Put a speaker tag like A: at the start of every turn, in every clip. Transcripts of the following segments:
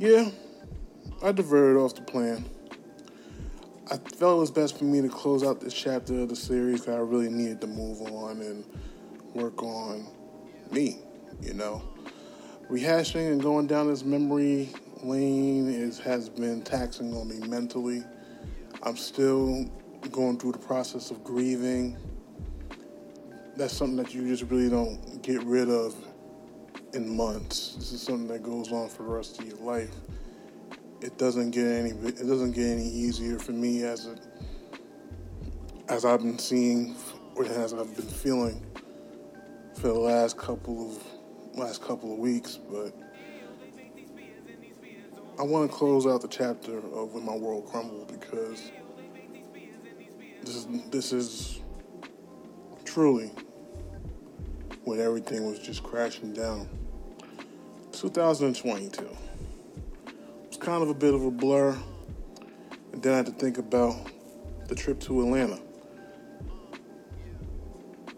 A: Yeah, I diverted off the plan. I felt it was best for me to close out this chapter of the series I really needed to move on and work on me, you know. Rehashing and going down this memory lane is, has been taxing on me mentally. I'm still going through the process of grieving. That's something that you just really don't get rid of in months. This is something that goes on for the rest of your life. It doesn't get any it doesn't get any easier for me as it as I've been seeing or as I've been feeling for the last couple of last couple of weeks, but I want to close out the chapter of when my world crumbled because this is this is truly when everything was just crashing down. 2022. It was kind of a bit of a blur, and then I had to think about the trip to Atlanta.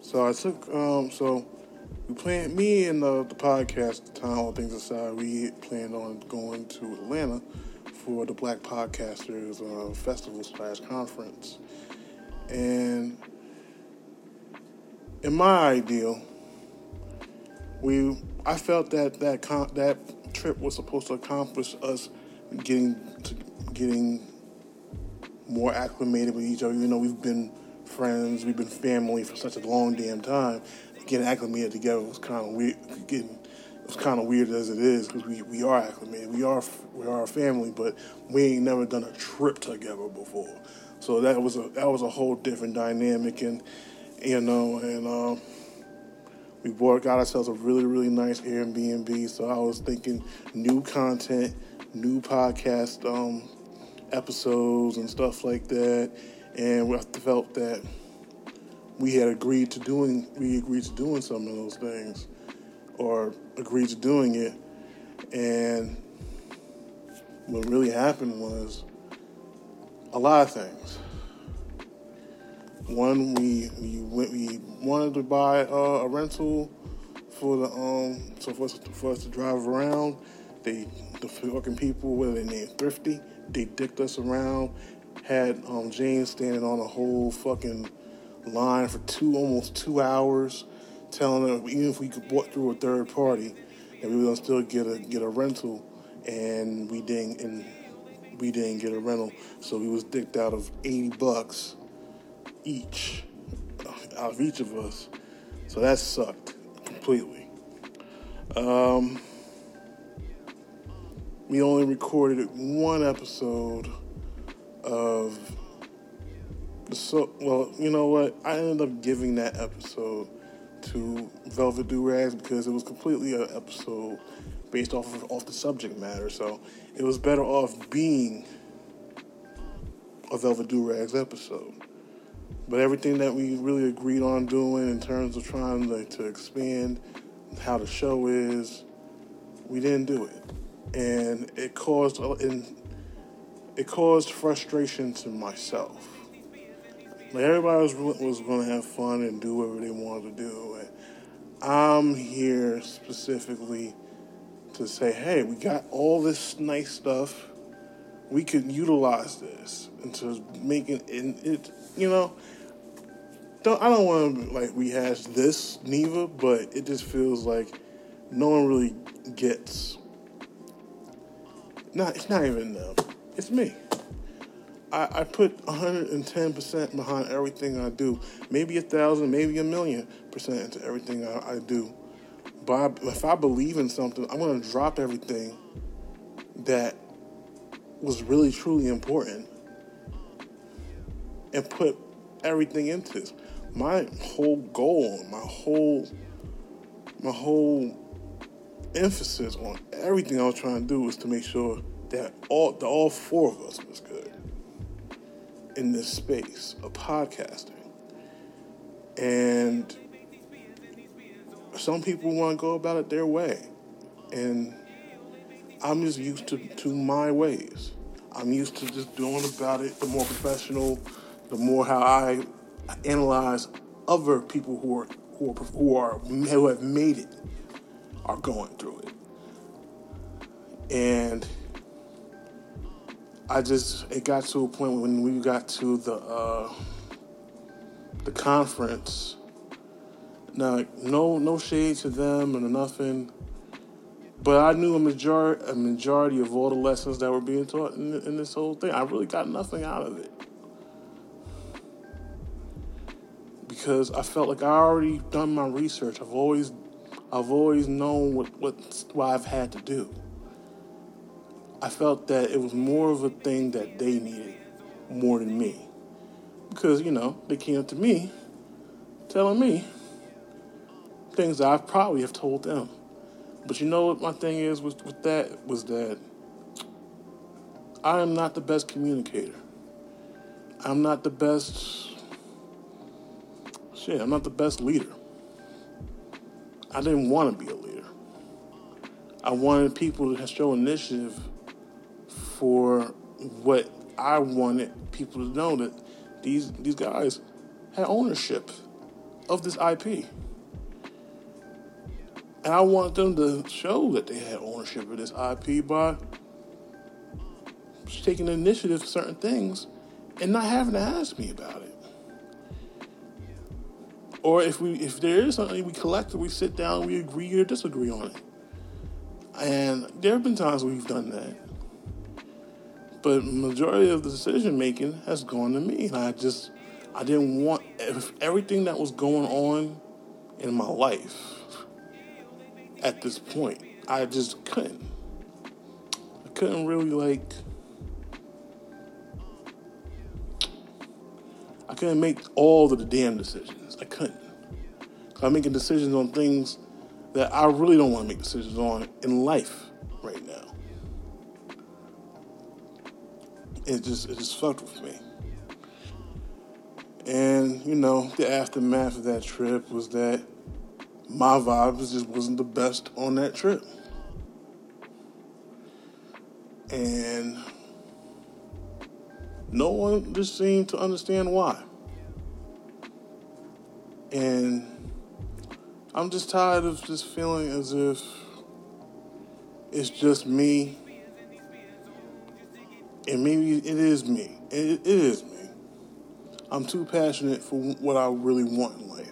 A: So I took um, so we planned me and the, the podcast the time, all things aside, we planned on going to Atlanta for the Black Podcasters uh, Festival slash conference. And in my ideal, we I felt that that con- that trip was supposed to accomplish us getting to getting more acclimated with each other. You know, we've been friends, we've been family for such a long damn time getting acclimated together was kind of weird. Getting it was kind of weird as it is because we, we are acclimated. We are we are a family, but we ain't never done a trip together before. So that was a that was a whole different dynamic, and you know, and um, we bought got ourselves a really really nice Airbnb. So I was thinking new content, new podcast um, episodes and stuff like that, and I felt that we had agreed to doing we agreed to doing some of those things or agreed to doing it and what really happened was a lot of things one we we went we wanted to buy uh, a rental for the um so for us, for us to drive around. They the fucking people whether they named? Thrifty? They dicked us around had um James standing on a whole fucking line for two almost two hours, telling them even if we could walk through a third party, that we were gonna still get a get a rental, and we didn't and we didn't get a rental, so we was dicked out of eighty bucks each out of each of us, so that sucked completely. Um, we only recorded one episode of so well, you know what? I ended up giving that episode to Velvet Do Rags because it was completely an episode based off of off the subject matter. So it was better off being a Velvet Do Rags episode. But everything that we really agreed on doing in terms of trying to, to expand how the show is, we didn't do it, and it caused and it caused frustration to myself like everybody was was going to have fun and do whatever they wanted to do. And I'm here specifically to say, hey, we got all this nice stuff. We could utilize this into making it you know. Don't, I don't want to like rehash this neither, but it just feels like no one really gets. Not it's not even them. It's me. I, I put 110% behind everything I do. Maybe a thousand, maybe a million percent into everything I, I do. But I, if I believe in something, I'm going to drop everything that was really truly important and put everything into this. My whole goal, my whole, my whole emphasis on everything I was trying to do was to make sure that all, the, all four of us was good in this space of podcasting. And some people want to go about it their way. And I'm just used to, to my ways. I'm used to just doing about it the more professional, the more how I analyze other people who are who are who are who have made it are going through it. And I just it got to a point when we got to the uh, the conference. Now, no no shade to them and nothing, but I knew a majority a majority of all the lessons that were being taught in, in this whole thing. I really got nothing out of it because I felt like I already done my research. I've always I've always known what what, what I've had to do. I felt that it was more of a thing that they needed more than me. Because, you know, they came up to me telling me things I probably have told them. But you know what my thing is with, with that was that I am not the best communicator. I'm not the best shit, I'm not the best leader. I didn't want to be a leader. I wanted people to show initiative for what I wanted people to know that these these guys had ownership of this IP. And I want them to show that they had ownership of this IP by taking initiative for certain things and not having to ask me about it. Or if we if there is something we collect, we sit down, we agree or disagree on it. And there have been times we've done that. But majority of the decision making has gone to me. And I just I didn't want everything that was going on in my life at this point. I just couldn't. I couldn't really like I couldn't make all of the damn decisions. I couldn't. because I'm making decisions on things that I really don't want to make decisions on in life right now. It just it just fucked with me. And you know, the aftermath of that trip was that my vibes just wasn't the best on that trip. And no one just seemed to understand why. And I'm just tired of just feeling as if it's just me. And maybe it is me. It, it is me. I'm too passionate for what I really want in life.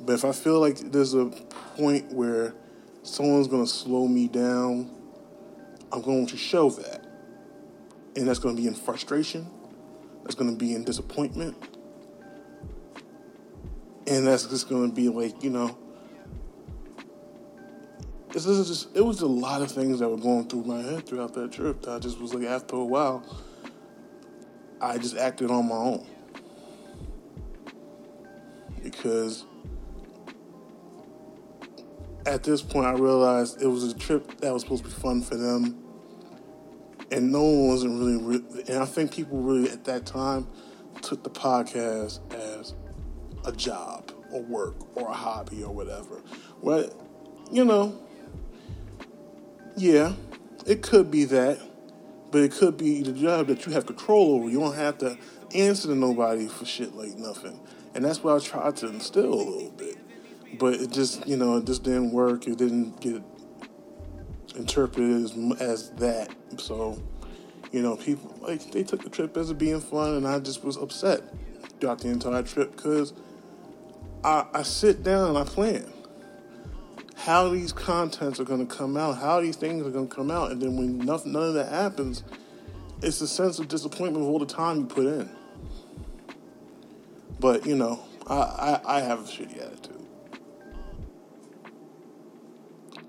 A: But if I feel like there's a point where someone's going to slow me down, I'm going to show that. And that's going to be in frustration, that's going to be in disappointment, and that's just going to be like you know just it was a lot of things that were going through my head throughout that trip that I just was like after a while I just acted on my own. Because at this point I realized it was a trip that was supposed to be fun for them and no one wasn't really re- and I think people really at that time took the podcast as a job or work or a hobby or whatever. Well, you know, yeah, it could be that, but it could be the job that you have control over. You don't have to answer to nobody for shit like nothing. And that's what I tried to instill a little bit. But it just, you know, it just didn't work. It didn't get interpreted as, as that. So, you know, people, like, they took the trip as being fun, and I just was upset throughout the entire trip because I, I sit down and I plan how these contents are going to come out, how these things are going to come out, and then when nothing, none of that happens, it's a sense of disappointment of all the time you put in. But you know, I, I, I have a shitty attitude.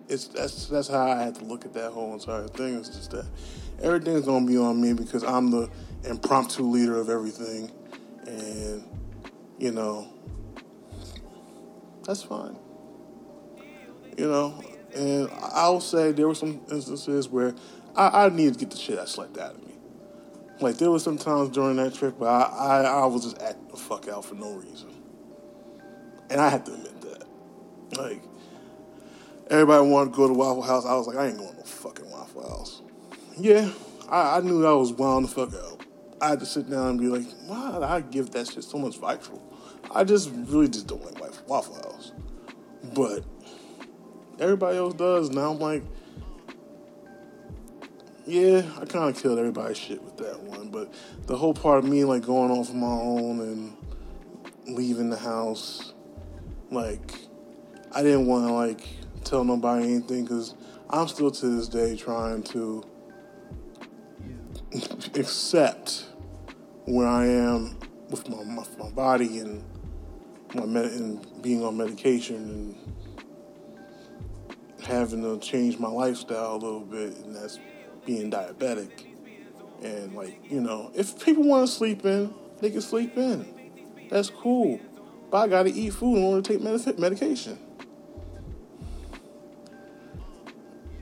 A: It's that's that's how I had to look at that whole entire thing. It's just that everything's gonna be on me because I'm the impromptu leader of everything, and you know that's fine. You know, and I'll say there were some instances where I, I needed to get the shit that slept out of me. Like there were some times during that trip where I, I, I was just acting the fuck out for no reason. And I have to admit that. Like, everybody wanted to go to Waffle House. I was like, I ain't going to no fucking Waffle House. Yeah, I, I knew I was wound the fuck out. I had to sit down and be like, why I give that shit so much vitral? I just really just don't like Waffle House. But everybody else does. Now I'm like, yeah, I kind of killed everybody's shit with that one. But the whole part of me like going off on my own and leaving the house, like I didn't want to like tell nobody anything because I'm still to this day trying to accept where I am with my, my, my body and my med- and being on medication and having to change my lifestyle a little bit, and that's being diabetic. And like you know, if people want to sleep in, they can sleep in. That's cool. But I got to eat food in order to take med- medication.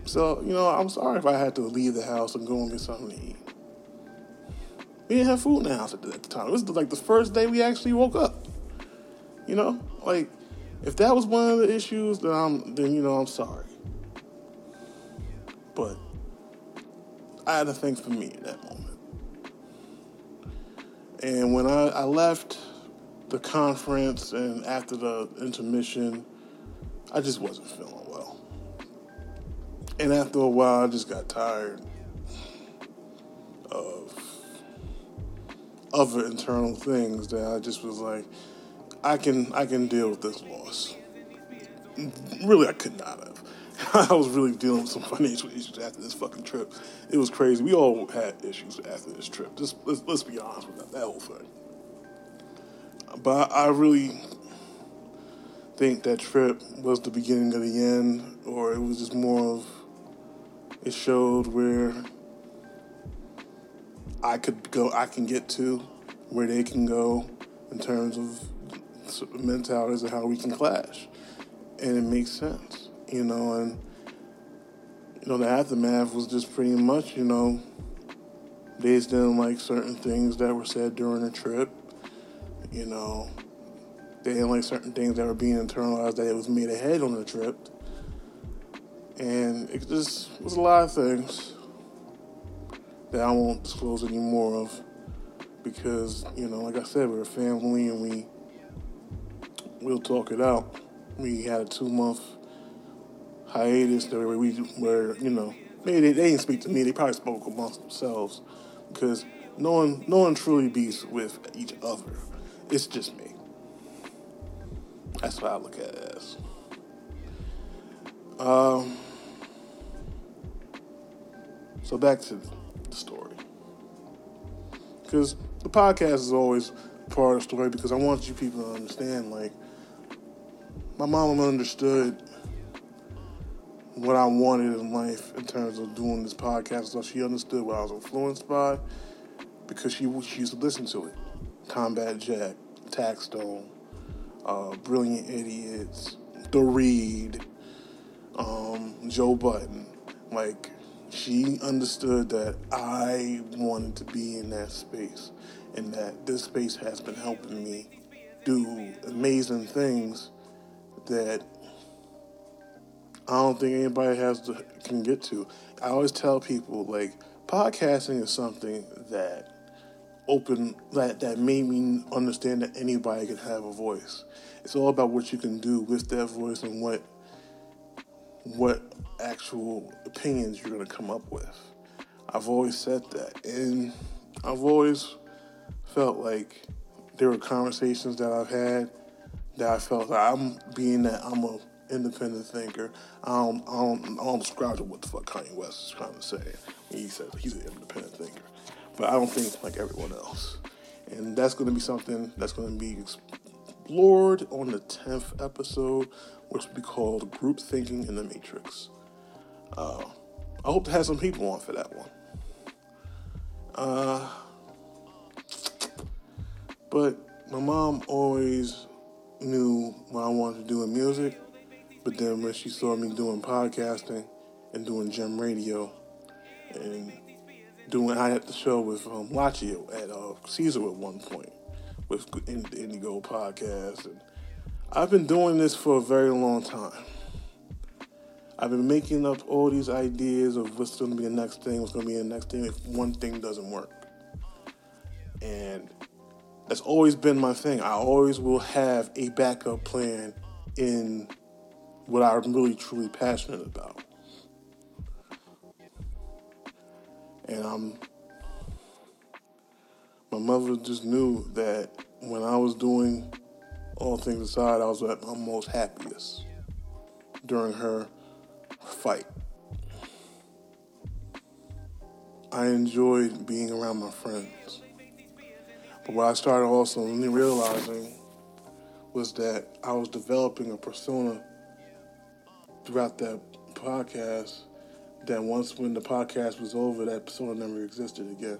A: So, you know, I'm sorry if I had to leave the house and go and get something to eat. We didn't have food in the house at the, time. It was like the first day we actually woke up. You know, like if that was one of the issues, then I'm then you know I'm sorry. But I had to think for me at that moment. And when I, I left the conference and after the intermission, I just wasn't feeling well. And after a while, I just got tired of other internal things that I just was like, I can I can deal with this loss. Really, I could not have. I was really dealing with some financial issues after this fucking trip. It was crazy. We all had issues after this trip. Just let's, let's be honest with that, that whole thing. But I really think that trip was the beginning of the end, or it was just more of it showed where I could go, I can get to, where they can go in terms of mentalities and how we can clash, and it makes sense, you know. And you know, the aftermath was just pretty much, you know, they just didn't like certain things that were said during the trip, you know. They didn't like certain things that were being internalized that it was made ahead on the trip. And it just was a lot of things that I won't disclose any more of because, you know, like I said, we're a family and we we'll talk it out. We had a two month hiatus where we where, you know, maybe they, they didn't speak to me, they probably spoke amongst themselves because no one no one truly beats with each other. It's just me. That's what I look at it as. Um, so back to the story. Because the podcast is always part of the story because I want you people to understand, like, my mom understood what I wanted in life in terms of doing this podcast. So she understood what I was influenced by because she, she used to listen to it. Combat Jack, Taxstone, uh, Brilliant Idiots, The Read, um, Joe Budden. Like, she understood that I wanted to be in that space and that this space has been helping me do amazing things that I don't think anybody has to can get to. I always tell people like podcasting is something that open that that made me understand that anybody can have a voice. It's all about what you can do with that voice and what what actual opinions you're going to come up with. I've always said that. And I've always felt like there were conversations that I've had that I felt like I'm being that I'm a independent thinker. I don't, I don't, I don't subscribe to what the fuck Kanye West is trying to say. He says he's an independent thinker. But I don't think like everyone else. And that's going to be something that's going to be explored on the 10th episode, which will be called Group Thinking in the Matrix. Uh, I hope to have some people on for that one. Uh, but my mom always knew what I wanted to do in music, but then when she saw me doing podcasting and doing gem radio and doing I had the show with um, Lachio at uh, Caesar at one point with Indigo podcast, and I've been doing this for a very long time. I've been making up all these ideas of what's going to be the next thing, what's going to be the next thing if one thing doesn't work. And that's always been my thing. I always will have a backup plan in what I'm really truly passionate about. And I'm my mother just knew that when I was doing all things aside, I was at my most happiest during her fight. I enjoyed being around my friends. But what I started also realizing was that I was developing a persona throughout that podcast that once when the podcast was over, that persona never existed again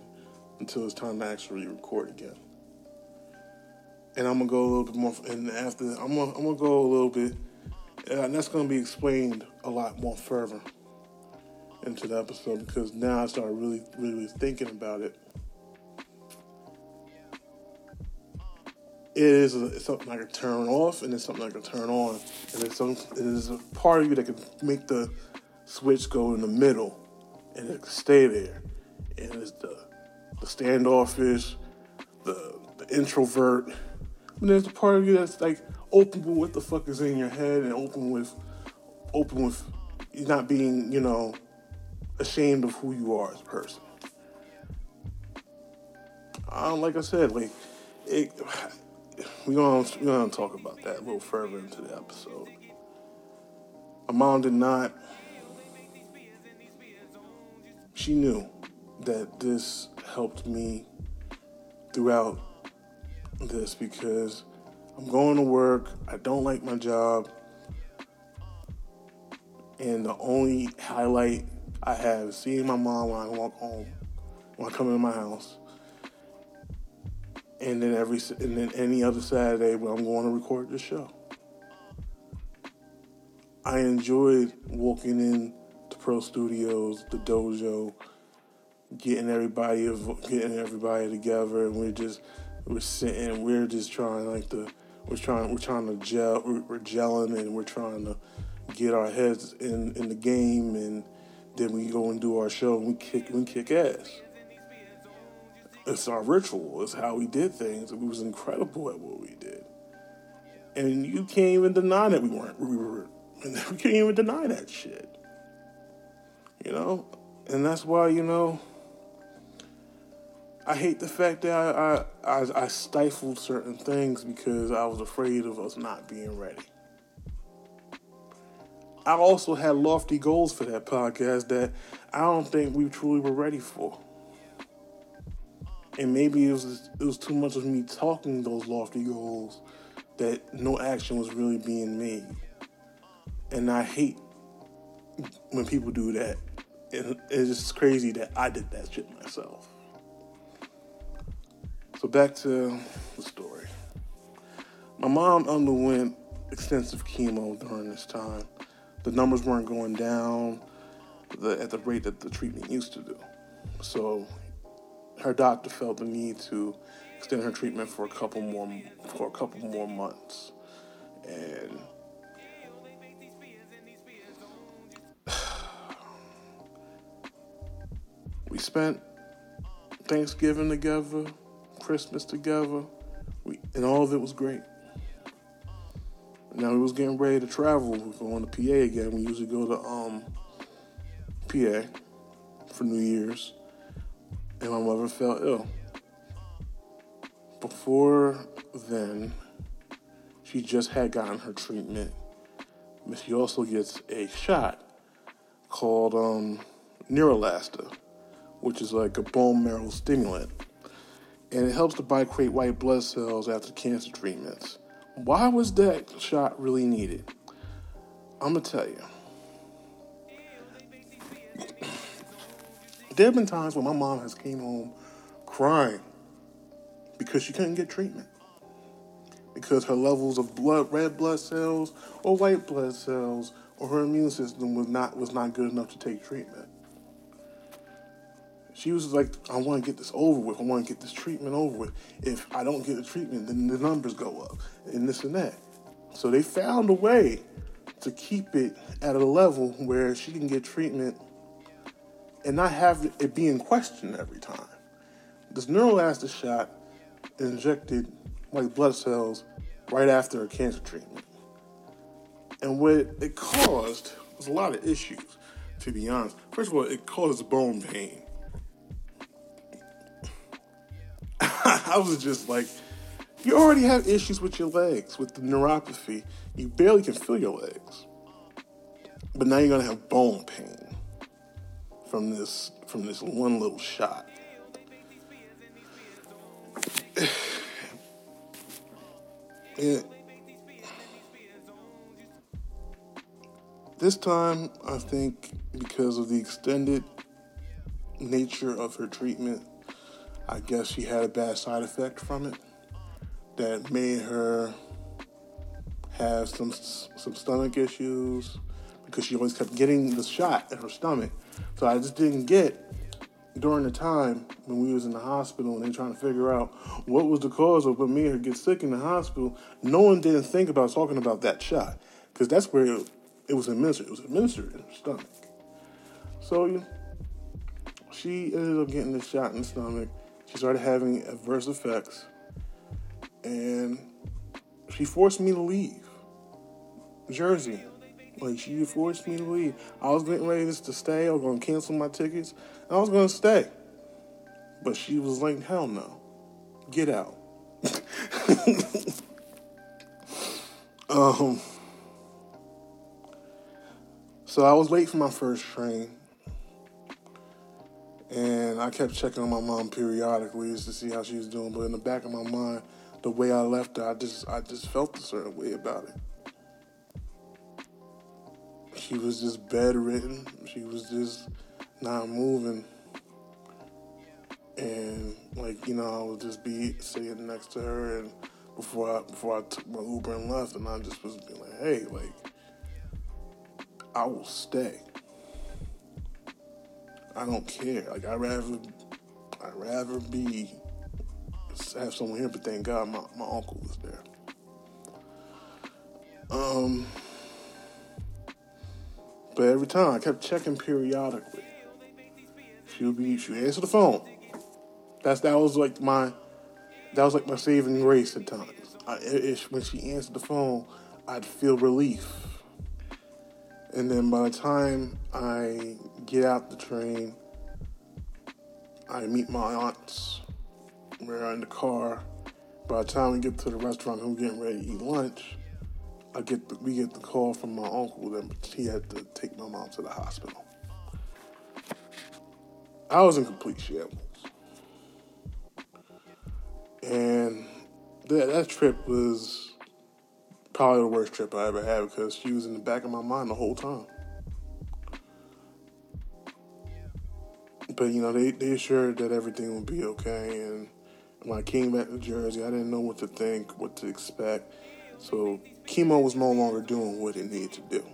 A: until it's time to actually record again. And I'm gonna go a little bit more, and after I'm gonna, I'm gonna go a little bit, and that's gonna be explained a lot more further into the episode because now I started really, really thinking about it. It is a, something I can turn off, and it's something I can turn on, and it's some, it is a part of you that can make the switch go in the middle, and it can stay there. And it's the the standoffish, the the introvert. And there's a part of you that's like open with what the fuck is in your head and open with open with not being, you know, ashamed of who you are as a person. Um, like I said, like it, we gonna we gonna talk about that a little further into the episode. My mom did not. She knew that this helped me throughout this because I'm going to work. I don't like my job. And the only highlight I have is seeing my mom when I walk home, when I come into my house. And then every and then any other Saturday when I'm going to record the show. I enjoyed walking in to Pro Studios, the dojo, getting everybody getting everybody together, and we're just we're sitting, we're just trying like to we're trying we're trying to gel, we're, gelling, and we're trying to get our heads in in the game, and then we go and do our show, and we kick we kick ass. It's our ritual. It's how we did things. We was incredible at what we did, and you can't even deny that we weren't. We were. We can't even deny that shit. You know, and that's why you know I hate the fact that I, I, I, stifled certain things because I was afraid of us not being ready. I also had lofty goals for that podcast that I don't think we truly were ready for. And maybe it was it was too much of me talking those lofty goals that no action was really being made. And I hate when people do that. And it's just crazy that I did that shit myself. So back to the story. My mom underwent extensive chemo during this time. The numbers weren't going down the, at the rate that the treatment used to do. So her doctor felt the need to extend her treatment for a couple more for a couple more months. And we spent Thanksgiving together Christmas together, we, and all of it was great. Now we was getting ready to travel. We are going to PA again. We usually go to um, PA for New Year's, and my mother fell ill. Before then, she just had gotten her treatment. But she also gets a shot called um, which is like a bone marrow stimulant and it helps to create white blood cells after cancer treatments. Why was that shot really needed? I'm gonna tell you. There have been times when my mom has came home crying because she couldn't get treatment because her levels of blood, red blood cells or white blood cells, or her immune system was not was not good enough to take treatment. She was like, I want to get this over with. I want to get this treatment over with. If I don't get the treatment, then the numbers go up and this and that. So they found a way to keep it at a level where she can get treatment and not have it being questioned every time. This Neulasta shot injected white blood cells right after a cancer treatment. And what it caused was a lot of issues, to be honest. First of all, it caused bone pain I was just like, you already have issues with your legs, with the neuropathy. You barely can feel your legs. But now you're gonna have bone pain from this from this one little shot. It, this time, I think because of the extended nature of her treatment, I guess she had a bad side effect from it that made her have some some stomach issues because she always kept getting the shot in her stomach. So I just didn't get during the time when we was in the hospital and they trying to figure out what was the cause of what made her get sick in the hospital, no one didn't think about talking about that shot because that's where it, it, was administered. It was administered in her stomach. So you she ended up getting the shot in the stomach. She started having adverse effects, and she forced me to leave Jersey. Like she forced me to leave. I was getting ready to stay. I was gonna cancel my tickets. I was gonna stay. But she was like, hell no. Get out. um so I was late for my first train. And I kept checking on my mom periodically just to see how she was doing. But in the back of my mind, the way I left her, I just I just felt a certain way about it she was just bedridden. She was just not moving. And like, you know, I would just be sitting next to her and before I before I took my Uber and left and I just was being like, hey, like I will stay. I don't care. Like I rather I'd rather be have someone here, but thank God my, my uncle was there. Um but every time I kept checking periodically. She would be she would answer the phone. That's that was like my that was like my saving grace at times. I, it, when she answered the phone, I'd feel relief. And then by the time I get out the train, I meet my aunts. We're in the car. By the time we get to the restaurant, I'm getting ready to eat lunch. I get the, we get the call from my uncle that he had to take my mom to the hospital. I was in complete shambles, and that that trip was probably the worst trip I ever had because she was in the back of my mind the whole time. But you know, they they assured that everything would be okay, and when I came back to Jersey, I didn't know what to think, what to expect. So chemo was no longer doing what it needed to do.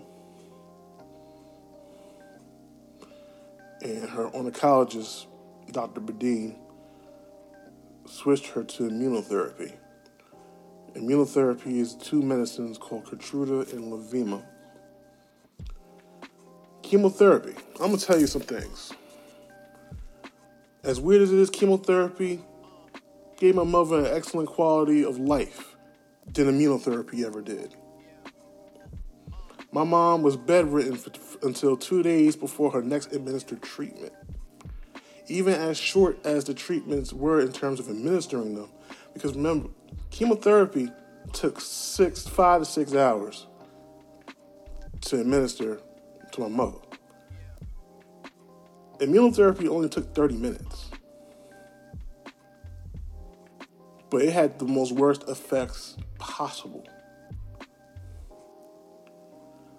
A: And her oncologist, Dr. Badine, switched her to immunotherapy. Immunotherapy is two medicines called Keytruda and Lenvima. Chemotherapy. I'm gonna tell you some things. As weird as it is, chemotherapy gave my mother an excellent quality of life than immunotherapy ever did. My mom was bedridden for, until two days before her next administered treatment. Even as short as the treatments were in terms of administering them, because remember, chemotherapy took six, five to six hours to administer to my mother. Immunotherapy only took 30 minutes. But it had the most worst effects possible.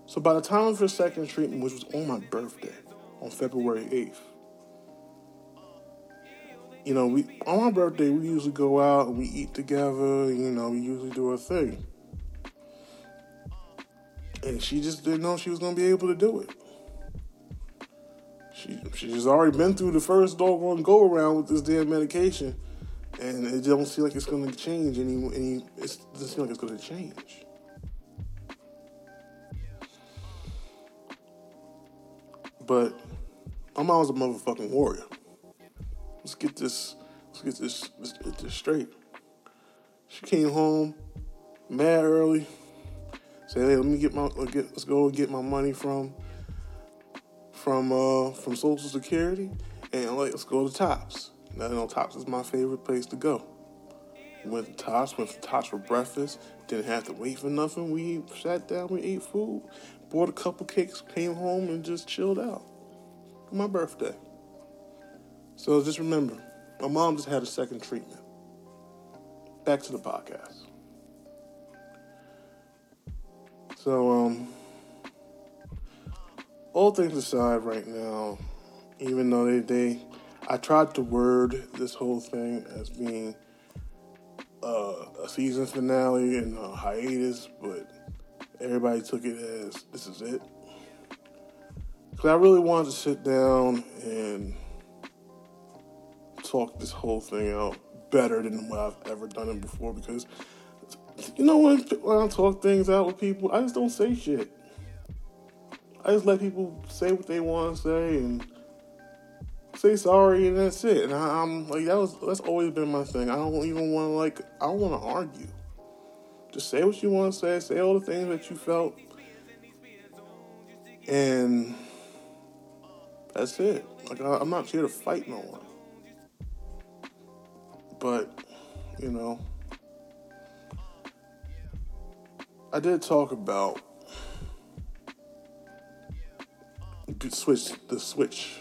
A: So by the time of her second treatment, which was on my birthday, on February 8th, you know, we on my birthday we usually go out and we eat together, you know, we usually do a thing. And she just didn't know she was gonna be able to do it. She she's already been through the first doggone go around with this damn medication and it don't seem like it's going to change any. any it doesn't seem like it's going to change. But my mom's a motherfucking warrior. Let's get this. Let's get this. Let's get this straight. She came home mad early. Said, "Hey, let me get my let's go get my money from from uh from Social Security, and let's go to Tops." Now, you know, Tops is my favorite place to go. Went to Tops, went to Tops for breakfast. Didn't have to wait for nothing. We sat down, we ate food, bought a couple cakes, came home, and just chilled out. My birthday. So just remember, my mom just had a second treatment. Back to the podcast. So, um, all things aside, right now, even though they, they I tried to word this whole thing as being uh, a season finale and a hiatus, but everybody took it as this is it. Because I really wanted to sit down and talk this whole thing out better than what I've ever done it before. Because you know when, when I talk things out with people, I just don't say shit. I just let people say what they want to say and say sorry and that's it. And I, am like that was that's always been my thing. I don't even want to like I don't want to argue. Just say what you want to say. Say all the things that you felt, and that's it. Like I, I'm not here to fight no one. But you know, I did talk about switch the switch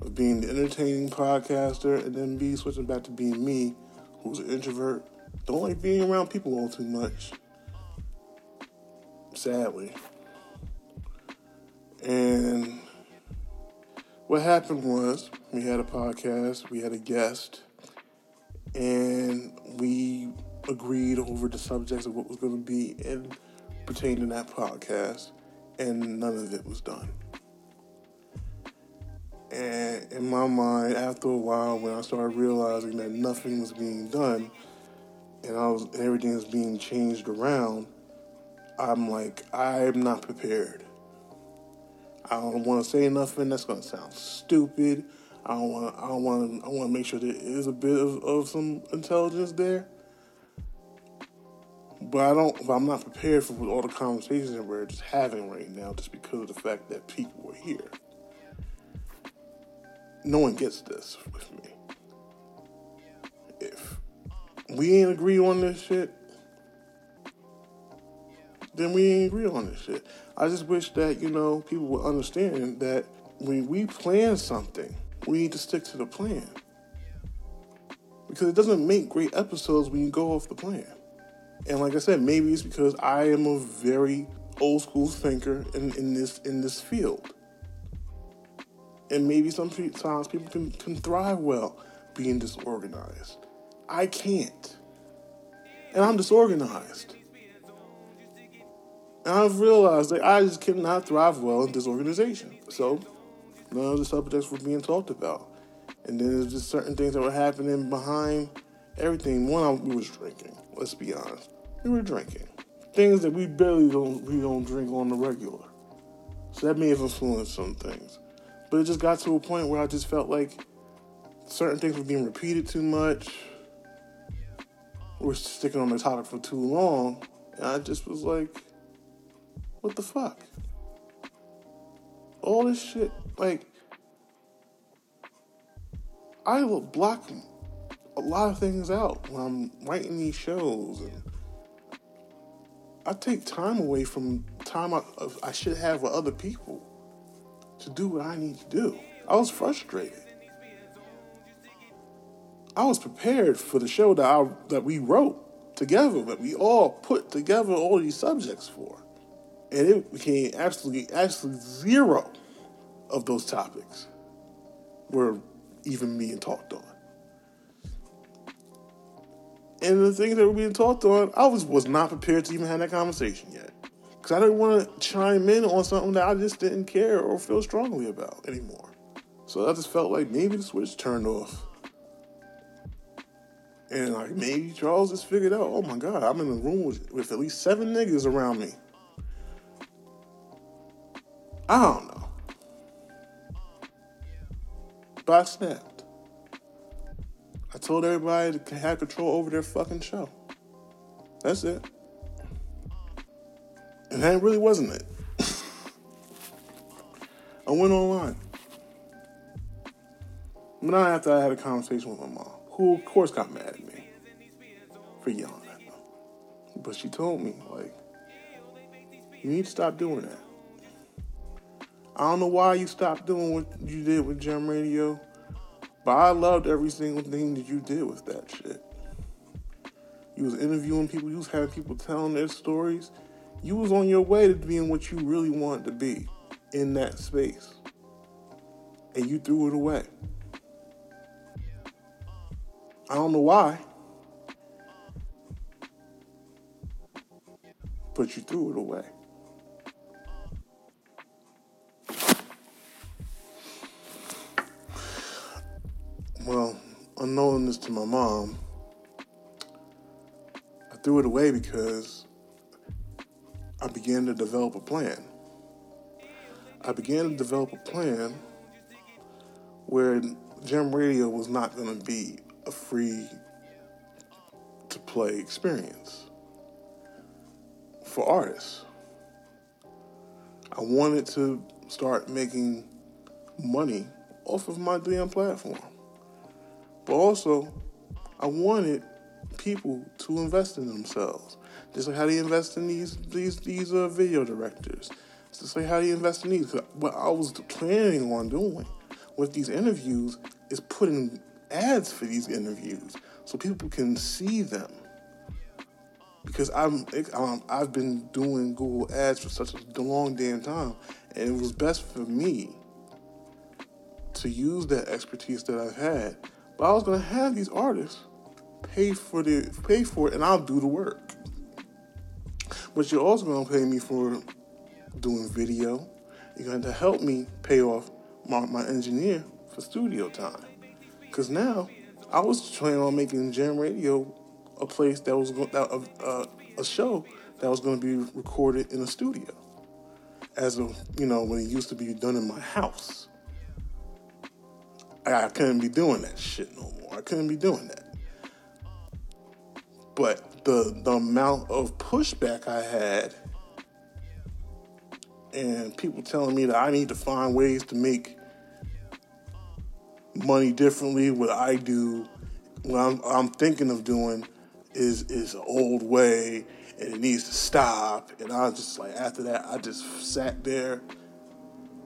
A: of being the entertaining podcaster and then be switching back to being me, who's an introvert. Don't like being around people all too much. Sadly. And what happened was we had a podcast, we had a guest, and we agreed over the subjects of what was going to be in pertaining to that podcast, and none of it was done. And in my mind, after a while, when I started realizing that nothing was being done, and I was and everything was being changed around, I'm like, I'm not prepared. I don't want to say nothing that's gonna sound stupid. I don't want. I don't want. I want to make sure there is a bit of, of some intelligence there. But I don't. I'm not prepared for all the conversations that we're just having right now, just because of the fact that people are here no one gets this with me. If we ain't agree on this shit, then we ain't agree on this shit. I just wish that, you know, people would understand that when we plan something, we need to stick to the plan. Because it doesn't make great episodes when you go off the plan. And like I said, maybe it's because I am a very old school thinker in, in this in this field and maybe sometimes people can, can thrive well being disorganized. I can't. And I'm disorganized. And I've realized that I just cannot thrive well in disorganization. So none of the subjects were being talked about. And then there's just certain things that were happening behind everything. One, we was drinking. Let's be honest. We were drinking. Things that we barely don't we don't drink on the regular. So that may have influenced some things. But it just got to a point where I just felt like certain things were being repeated too much. We're sticking on the topic for too long. And I just was like, what the fuck? All this shit, like, I will block a lot of things out when I'm writing these shows. And I take time away from time I, I should have with other people to do what I need to do. I was frustrated. I was prepared for the show that I, that we wrote together, that we all put together all these subjects for, and it became absolutely, absolutely zero of those topics were even being talked on. And the things that were being talked on, I was was not prepared to even have that conversation yet because I didn't want to chime in on something that I just didn't care or feel strongly about anymore. So I just felt like maybe the switch turned off. And like maybe Charles just figured out, oh my God, I'm in a room with, with at least seven niggas around me. I don't know. But I snapped. I told everybody to have control over their fucking show. That's it. And that really wasn't it. I went online. But not after I had a conversation with my mom, who of course got mad at me. For yelling at them. But she told me, like, you need to stop doing that. I don't know why you stopped doing what you did with Gem Radio, but I loved every single thing that you did with that shit. You was interviewing people, you was having people telling their stories. You was on your way to being what you really wanted to be in that space. And you threw it away. I don't know why. But you threw it away. Well, unknowing this to my mom, I threw it away because I began to develop a plan. I began to develop a plan where Gem Radio was not going to be a free to play experience for artists. I wanted to start making money off of my DM platform. But also, I wanted people to invest in themselves. Just like how they invest in these these these uh, video directors. Just like how they invest in these. What I was planning on doing with these interviews is putting ads for these interviews so people can see them. Because I'm, um, I've been doing Google Ads for such a long damn time, and it was best for me to use that expertise that I've had. But I was gonna have these artists pay for the pay for it, and I'll do the work. But you're also gonna pay me for doing video. You're going to help me pay off my, my engineer for studio time. Because now I was planning on making Gem Radio a place that was going that, uh, a show that was going to be recorded in a studio, as of you know when it used to be done in my house. I, couldn't be doing that shit no more. I couldn't be doing that. But the the amount of pushback I had and people telling me that I need to find ways to make money differently. What I do, what I'm, I'm thinking of doing, is is an old way, and it needs to stop. And I was just like, after that, I just sat there,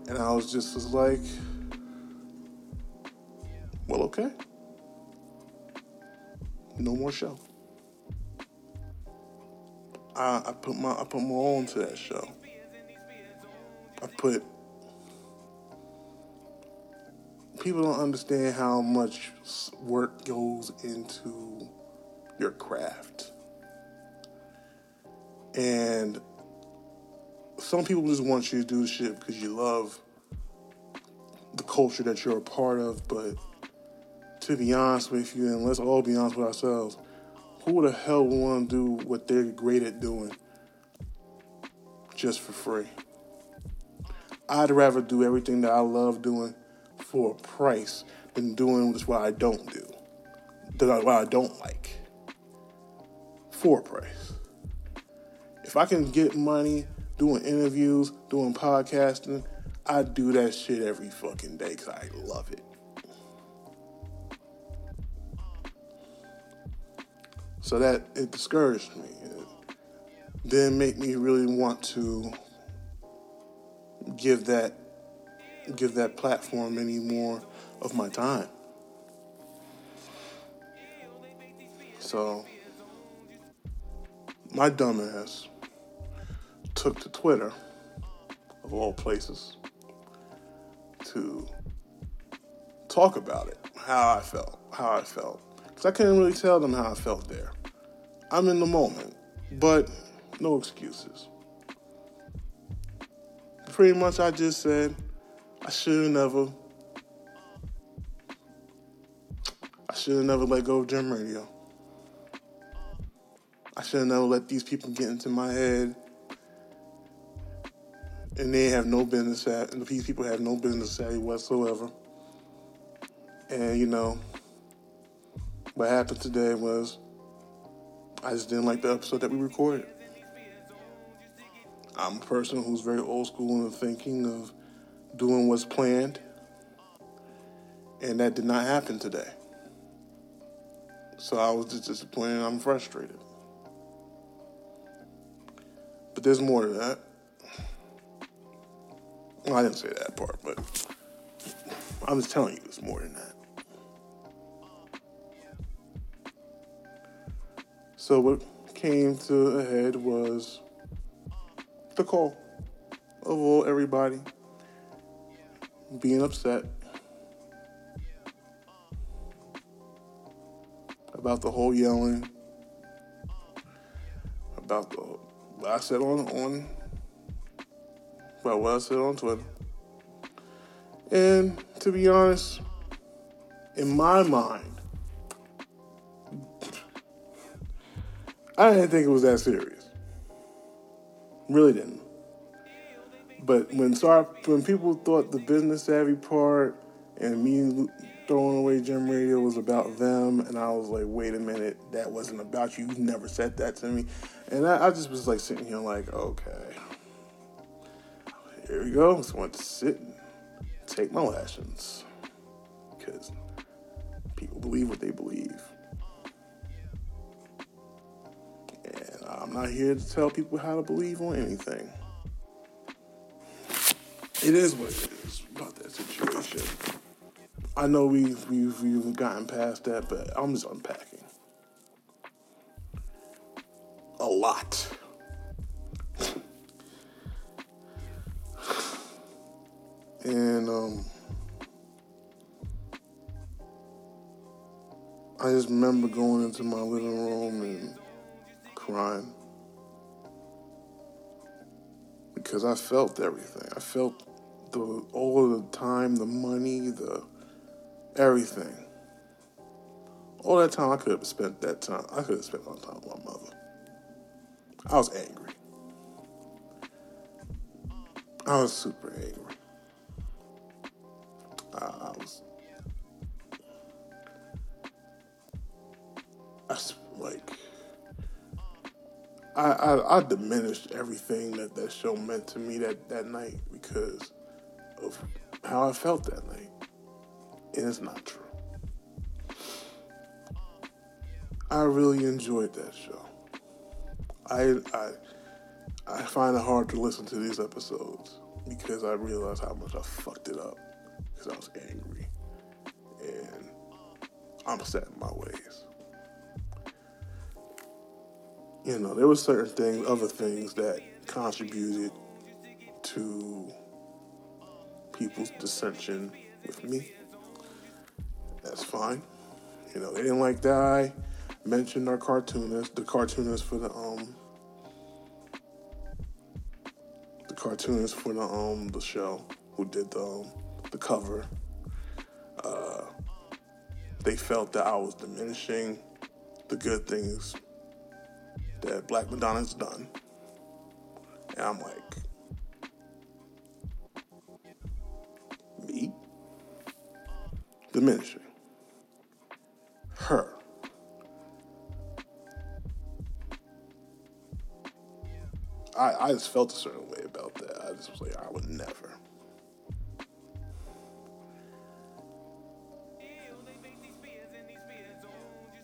A: and I was just was like, well, okay, no more show. I, I put my I put my own to that show. I put people don't understand how much work goes into your craft. And some people just want you to do shit because you love the culture that you're a part of, but to be honest with you, and let's all be honest with ourselves, who the hell would want to do what they're great at doing just for free? I'd rather do everything that I love doing for a price than doing what I don't do, that what I don't like for a price. If I can get money doing interviews, doing podcasting, I do that shit every fucking day because I love it. So that it discouraged me. It didn't make me really want to give that give that platform any more of my time. So my dumbass took to Twitter, of all places, to talk about it, how I felt, how I felt. Because I couldn't really tell them how I felt there. I'm in the moment, but no excuses pretty much I just said I should have never I should have never let go of Gem Radio. I should have never let these people get into my head. And they have no business at and these people have no business at whatsoever. And you know, what happened today was I just didn't like the episode that we recorded. I'm a person who's very old school in the thinking of doing what's planned, and that did not happen today. So I was just disappointed. I'm frustrated. But there's more to that. Well, I didn't say that part, but I was telling you it's more than that. So what came to a head was the call of all everybody being upset about the whole yelling, about the what I said on on about what I said on Twitter. And to be honest, in my mind, I didn't think it was that serious. Really didn't. But when when people thought the business savvy part and me throwing away Gem Radio was about them, and I was like, wait a minute, that wasn't about you. You never said that to me, and I, I just was like sitting here like, okay, here we go. Just want to sit and take my lashings because people believe what they believe. I'm not here to tell people how to believe on anything. It is what it is about that situation. I know we've, we've, we've gotten past that, but I'm just unpacking. A lot. and um, I just remember going into my living room and crying because I felt everything. I felt the all of the time, the money, the everything. All that time I could have spent that time. I could have spent on time with my mother. I was angry. I was super angry. I, I, I diminished everything that that show meant to me that that night because of how I felt that night, and it's not true. I really enjoyed that show. I I I find it hard to listen to these episodes because I realize how much I fucked it up because I was angry and I'm set in my ways. You know, there were certain things, other things that contributed to people's dissension with me. That's fine. You know, they didn't like that I mentioned our cartoonist, the cartoonist for the um the cartoonist for the um the show who did the um, the cover. Uh, they felt that I was diminishing the good things that Black Madonna's done. And I'm like, me? Diminishing. Her. I, I just felt a certain way about that. I just was like, I would never.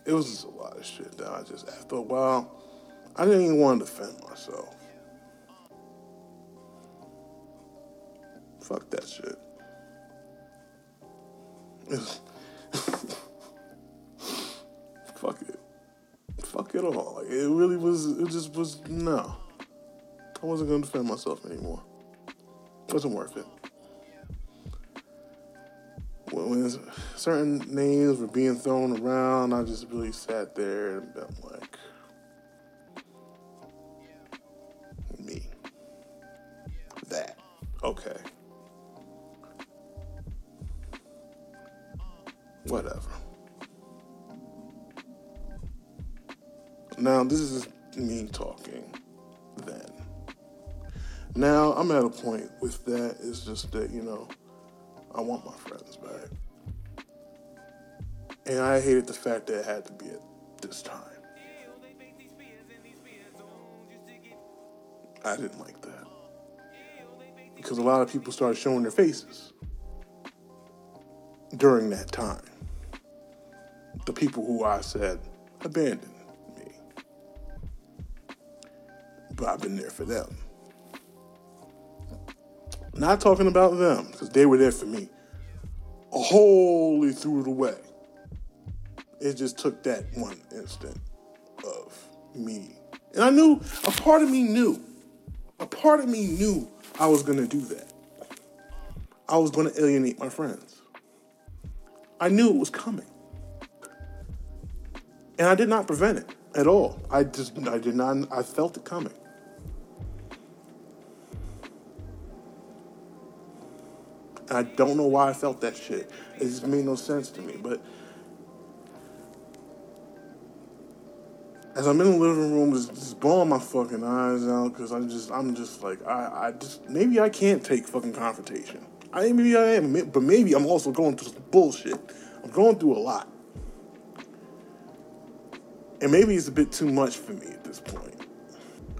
A: It was just a lot of shit that I just, after a while, I didn't even want to defend myself. Fuck that shit. Fuck it. Fuck it all. Like, it really was, it just was, no. I wasn't to defend myself anymore. It wasn't worth it. When, when certain names were being thrown around, I just really sat there and been like, just that, you know, I want my friends back. And I hated the fact that it had to be at this time. I didn't like that. Because a lot of people started showing their faces during that time. the people who I said abandoned me. But I've been there for them. Not talking about them, because they were there for me. Wholly threw it away. It just took that one instant of me. And I knew, a part of me knew, a part of me knew I was going to do that. I was going to alienate my friends. I knew it was coming. And I did not prevent it at all. I just, I did not, I felt it coming. I don't know why I felt that shit. It just made no sense to me. But as I'm in the living room, just, just bawling my fucking eyes out because I'm just, I'm just like, I, I just maybe I can't take fucking confrontation. I maybe I am, but maybe I'm also going through some bullshit. I'm going through a lot, and maybe it's a bit too much for me at this point.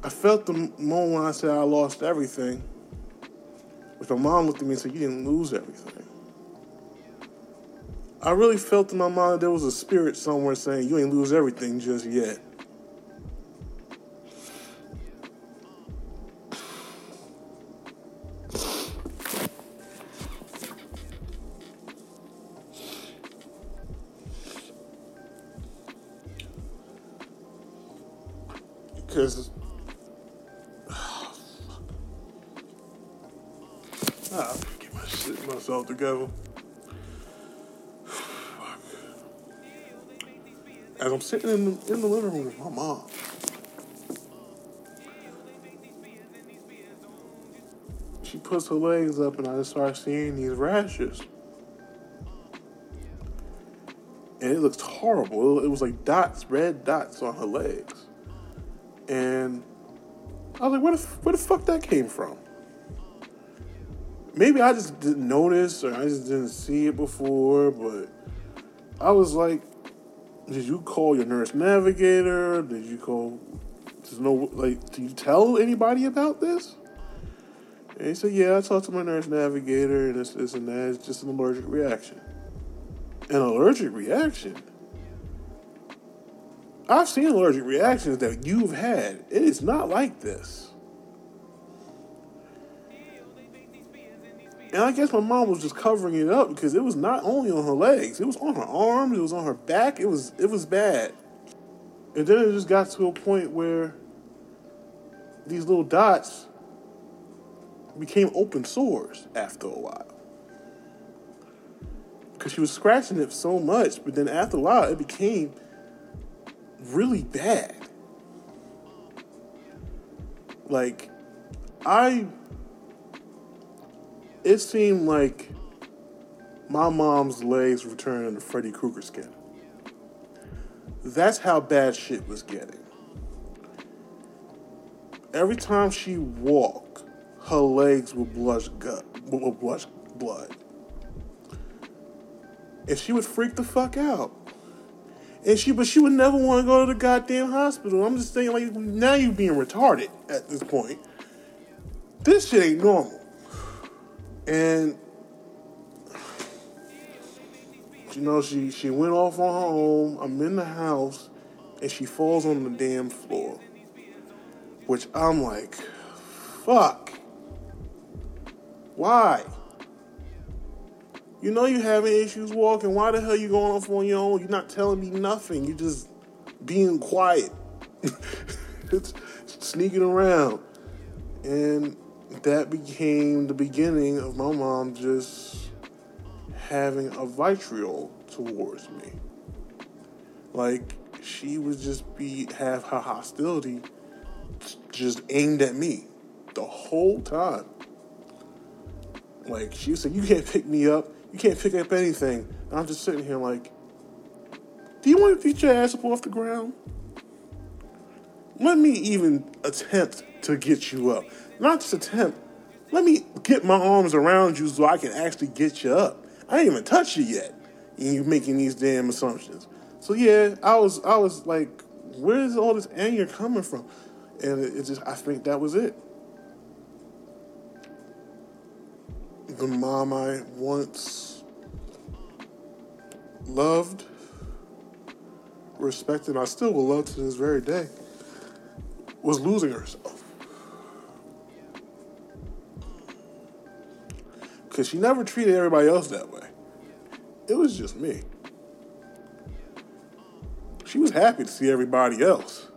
A: I felt the moment when I said I lost everything. Which my mom looked at me and said, You didn't lose everything. I really felt in my mind there was a spirit somewhere saying, You ain't lose everything just yet. Because myself together. As I'm sitting in the, in the living room with my mom, she puts her legs up, and I just start seeing these rashes. And it looked horrible. It was like dots, red dots on her legs. And I was like, where the, where the fuck that came from? Maybe I just didn't notice or I just didn't see it before, but I was like, did you call your nurse navigator? Did you call? There's no like. Did you tell anybody about this? And he said, yeah, I talked to my nurse navigator, and it's this and that. It's just an allergic reaction. An allergic reaction. I've seen allergic reactions that you've had. It is not like this. And I guess my mom was just covering it up because it was not only on her legs, it was on her arms, it was on her back, it was it was bad. And then it just got to a point where these little dots became open sores after a while. Because she was scratching it so much, but then after a while it became really bad. Like, I it seemed like my mom's legs were turning to Freddy Krueger skin. That's how bad shit was getting. Every time she walked, her legs would blush gut, would blush blood, and she would freak the fuck out. And she, but she would never want to go to the goddamn hospital. I'm just saying, like, now you being retarded at this point. This shit ain't normal. And you know, she she went off on her own. I'm in the house, and she falls on the damn floor. Which I'm like, fuck. Why? You know you having issues walking. Why the hell you going off on your own? You're not telling me nothing. You're just being quiet. it's sneaking around. And that became the beginning of my mom just having a vitriol towards me. Like she would just be have her hostility just aimed at me the whole time. Like she said, "You can't pick me up. You can't pick up anything." And I'm just sitting here like, "Do you want to beat your ass up off the ground? Let me even attempt to get you up." Not just attempt. Let me get my arms around you so I can actually get you up. I ain't even touched you yet. And you making these damn assumptions. So yeah, I was I was like, where's all this anger coming from? And it, it just I think that was it. The mom I once loved respected, I still will love to this very day, was losing herself. Because she never treated everybody else that way. It was just me. She was happy to see everybody else.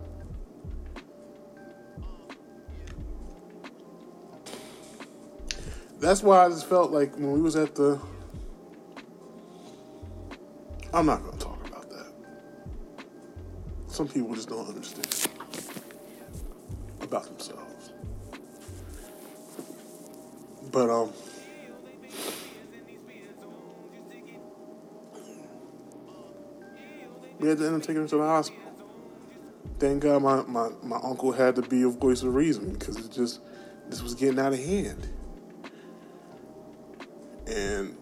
A: That's why I just felt like when we was at the I'm not to talk about that. Some people just don't understand about themselves. But um we had to end up taking him to the hospital. Thank God my, my, my uncle had to be of voice of reason because it just this was getting out of hand. And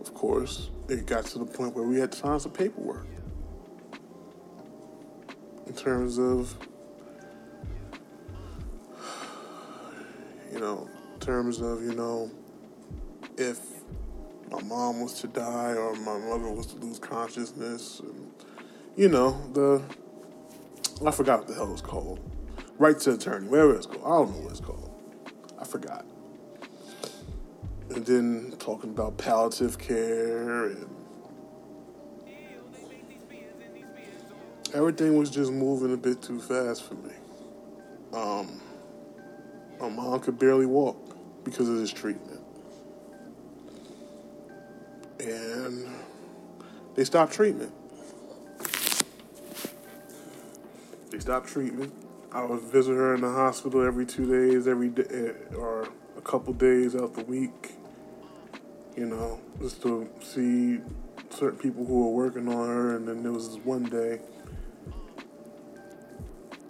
A: of course, it got to the point where we had to sign some paperwork in terms of, you know, in terms of, you know, if my mom was to die or my mother was to lose consciousness, and, you know, the, I forgot what the hell it was called. Right to attorney, whatever it's called. I don't know what it's called. I forgot. And then talking about palliative care and everything was just moving a bit too fast for me. Um, my mom could barely walk because of this treatment. They stopped treatment. They stopped treatment. I would visit her in the hospital every two days, every day, or a couple days out the week. You know, just to see certain people who were working on her. And then there was this one day,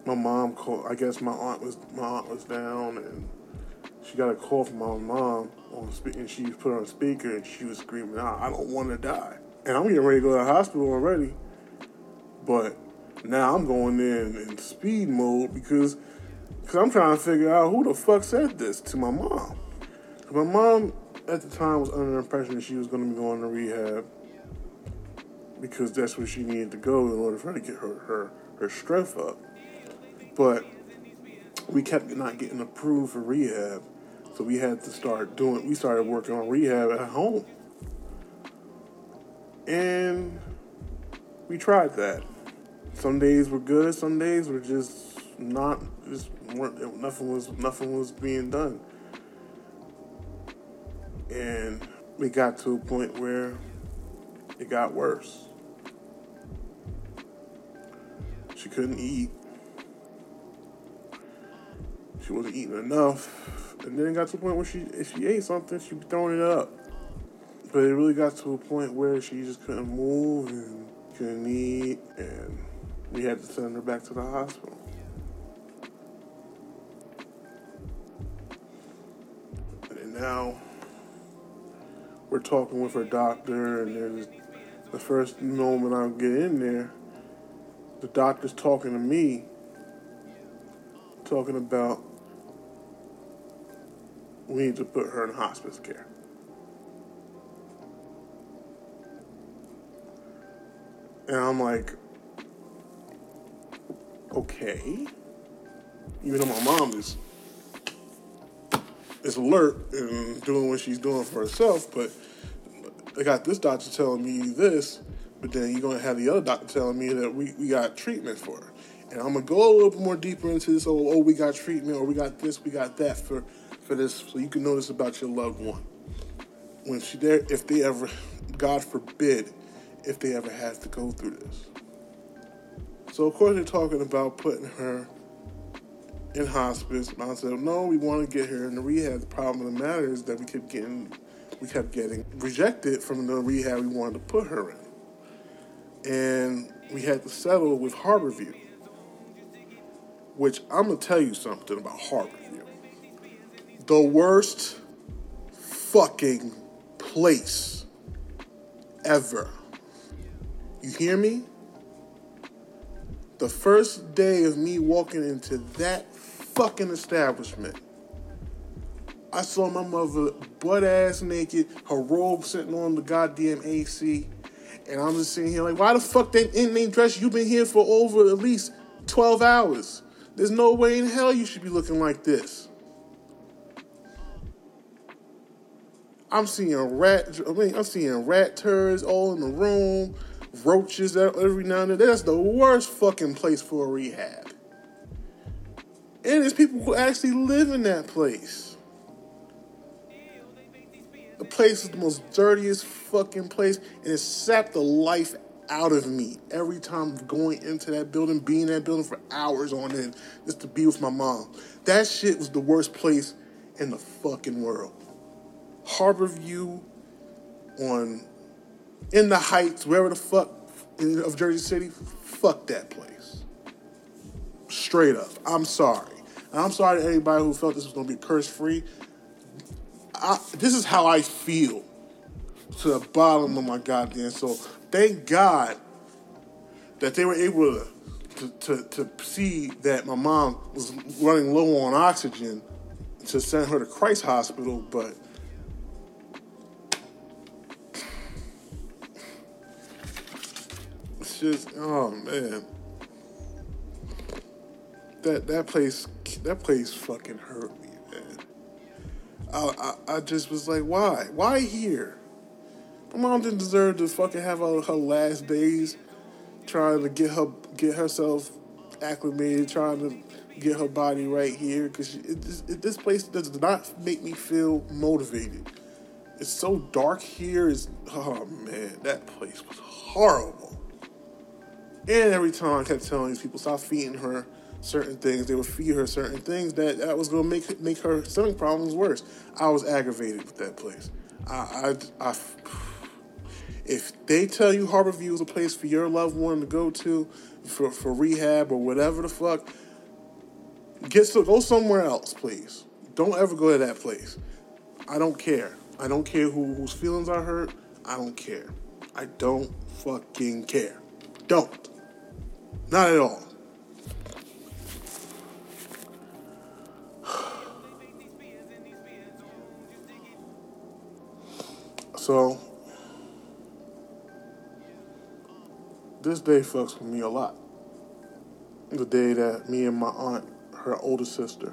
A: my mom called. I guess my aunt was my aunt was down, and she got a call from my mom on. And she put on a speaker, and she was screaming out, "I don't want to die!" And I'm getting ready to go to the hospital already, but now I'm going in in speed mode because because I'm trying to figure out who the fuck said this to my mom. My mom at the time was under the impression that she was going to be going to rehab because that's where she needed to go in order for her to get her her, her strength up. But we kept not getting approved for rehab, so we had to start doing. We started working on rehab at home, and we tried that some days were good, some days were just not just weren't nothing was nothing was being done. And we got to a point where it got worse. She couldn't eat. She wasn't eating enough. And then it got to a point where she if she ate something, she'd be throwing it up. But it really got to a point where she just couldn't move and couldn't eat and we had to send her back to the hospital. And now we're talking with her doctor, and there's the first moment I get in there, the doctor's talking to me, talking about we need to put her in hospice care. And I'm like, okay. Even though my mom is is alert and doing what she's doing for herself, but I got this doctor telling me this, but then you're gonna have the other doctor telling me that we, we got treatment for her. And I'm gonna go a little bit more deeper into this. Oh, oh, we got treatment, or we got this, we got that for for this, so you can know this about your loved one. When she there, if they ever, God forbid, if they ever have to go through this. So of course they're talking about putting her in hospice. I said, no, we want to get her in the rehab. The problem of the matter is that we kept getting we kept getting rejected from the rehab we wanted to put her in. And we had to settle with Harborview. Which I'm gonna tell you something about Harborview. The worst fucking place ever. You hear me? the first day of me walking into that fucking establishment, I saw my mother butt ass naked, her robe sitting on the goddamn AC. And I'm just sitting here like, why the fuck that in name dress? You've been here for over at least 12 hours. There's no way in hell you should be looking like this. I'm seeing rat. I mean, I'm seeing rat turds all in the room, roaches every now and then. That's the worst fucking place for a rehab. And there's people who actually live in that place. The place is the most dirtiest fucking place, and it sapped the life out of me every time going into that building, being in that building for hours on end, just to be with my mom. That shit was the worst place in the fucking world. Harbor View on in the Heights, wherever the fuck of Jersey City, fuck that place. Straight up. I'm sorry. And I'm sorry to anybody who felt this was gonna be curse free. This is how I feel to the bottom of my goddamn soul. Thank God that they were able to, to, to, to see that my mom was running low on oxygen to send her to Christ Hospital, but just oh man. That that place that place fucking hurt me, man. I, I, I just was like, why? Why here? My mom didn't deserve to fucking have her, her last days trying to get her get herself acclimated, trying to get her body right here. Because this place does not make me feel motivated. It's so dark here. Is oh man, that place was horrible. And every time I kept telling these people, stop feeding her certain things, they would feed her certain things that, that was going to make make her stomach problems worse. I was aggravated with that place. I, I, I, if they tell you Harbor View is a place for your loved one to go to for, for rehab or whatever the fuck, get so, go somewhere else, please. Don't ever go to that place. I don't care. I don't care who, whose feelings are hurt. I don't care. I don't fucking care. Don't. Not at all. So, this day fucks with me a lot. The day that me and my aunt, her older sister,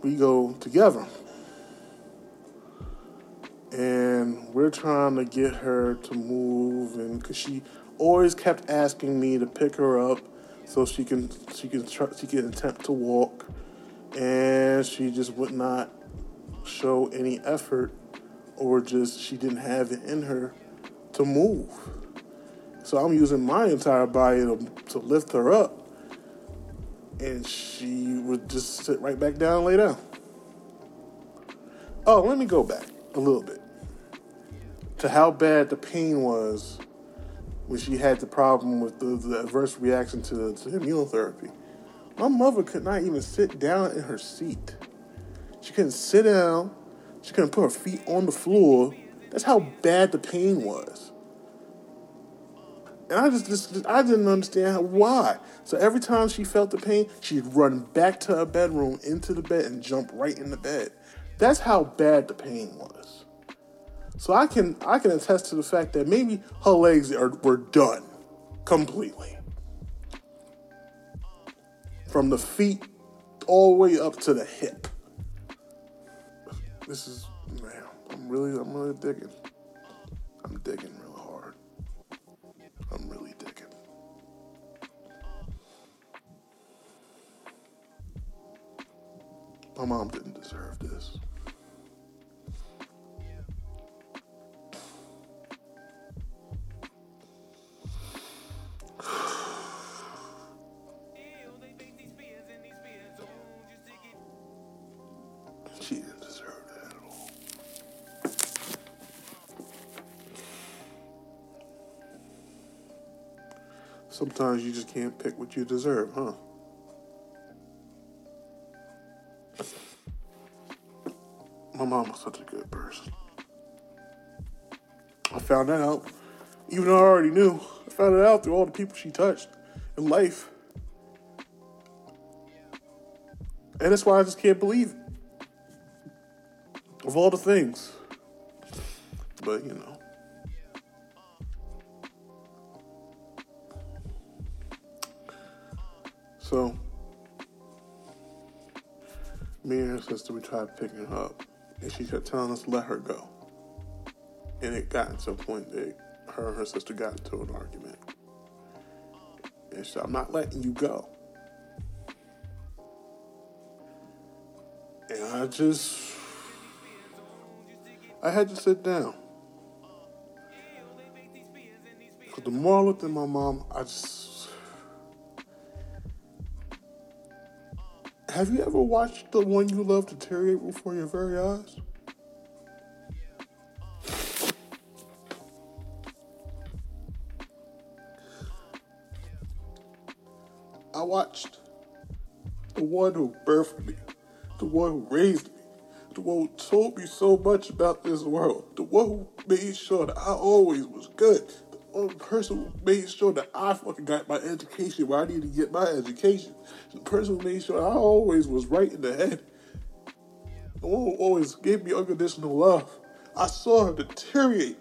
A: we go together. And we're trying to get her to move, and because she always kept asking me to pick her up so she can she can try, she can attempt to walk, and she just would not show any effort, or just she didn't have it in her to move. So I'm using my entire body to, to lift her up, and she would just sit right back down and lay down. Oh, let me go back a little bit to how bad the pain was when she had the problem with the, the adverse reaction to, to immunotherapy. My mother could not even sit down in her seat. She couldn't sit down. She couldn't put her feet on the floor. That's how bad the pain was. And I just, just I didn't understand why. So every time she felt the pain, she'd run back to her bedroom, into the bed, and jump right in the bed. That's how bad the pain was. So I can I can attest to the fact that maybe her legs are were done completely. From the feet all the way up to the hip. This is man, I'm really I'm really digging. I'm digging real hard. I'm really digging. My mom didn't deserve this. Sometimes you just can't pick what you deserve, huh? My mom was such a good person. I found that out, even though I already knew. I found it out through all the people she touched in life. And that's why I just can't believe it. Of all the things. But, you know. So, me and her sister, we tried picking her up, and she kept telling us, let her go. And it got to a point that her and her sister got into an argument. And she said, I'm not letting you go. And I just, I had to sit down. Because the more I looked at my mom, I just. Have you ever watched the one you love deteriorate before your very eyes? I watched the one who birthed me, the one who raised me, who told me so much about this world, the one who made sure that I always was good, the one person who made sure that I fucking got my education where I needed to get my education, the person who made sure I always was right in the head, the one who always gave me unconditional love. I saw her deteriorate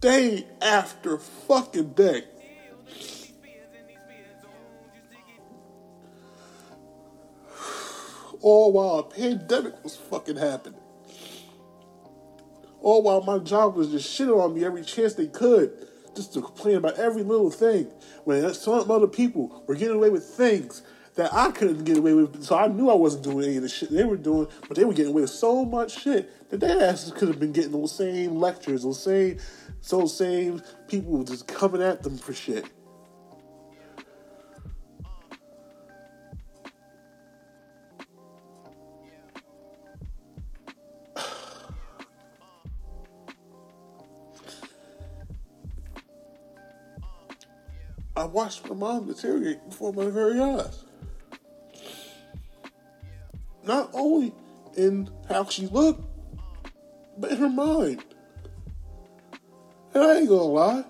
A: day after fucking day. All while a pandemic was fucking happening. All while my job was just shitting on me every chance they could, just to complain about every little thing. When some other people were getting away with things that I couldn't get away with, so I knew I wasn't doing any of the shit they were doing, but they were getting away with so much shit that their asses could have been getting those same lectures, those same, those same people just coming at them for shit. I watched my mom deteriorate before my very eyes. Not only in how she looked, but in her mind. And I ain't gonna lie,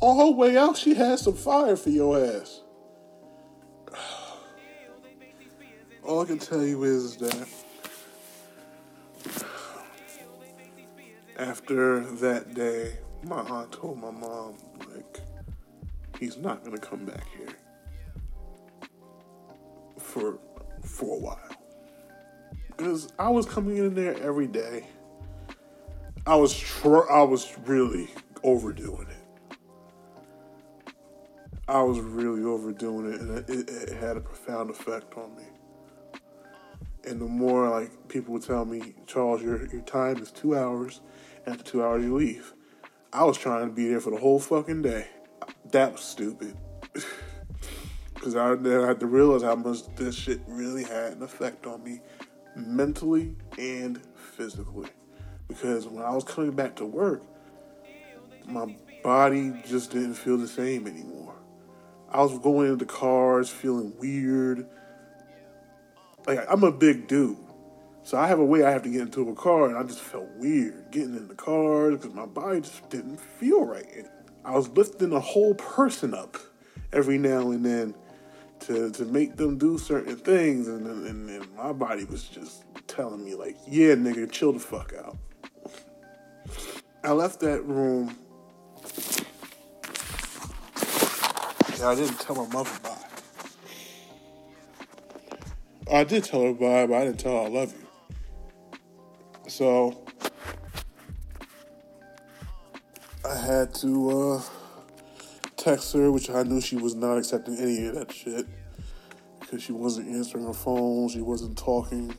A: on her way out, she had some fire for your ass. All I can tell you is that after that day, my aunt told my mom, like, he's not going to come back here for for a while because I was coming in there every day. I was tr- I was really overdoing it. I was really overdoing it, and it, it, had a profound effect on me. And the more like people would tell me, Charles, your your time is two hours. After two hours, you leave. I was trying to be there for the whole fucking day that was stupid. Because I then I had to realize how much this shit really had an effect on me mentally and physically. Because when I was coming back to work, my body just didn't feel the same anymore. I was going into cars feeling weird. Like, I'm a big dude. So I have a way I have to get into a car, and I just felt weird getting in the cars because my body just didn't feel right. I was lifting a whole person up every now and then to to make them do certain things, and, and, and my body was just telling me like, "Yeah, nigga, chill the fuck out." I left that room. Yeah, I didn't tell my mother bye. I did tell her bye, but I didn't tell her I love you. So had to uh, text her, which I knew she was not accepting any of that shit because she wasn't answering her phone, she wasn't talking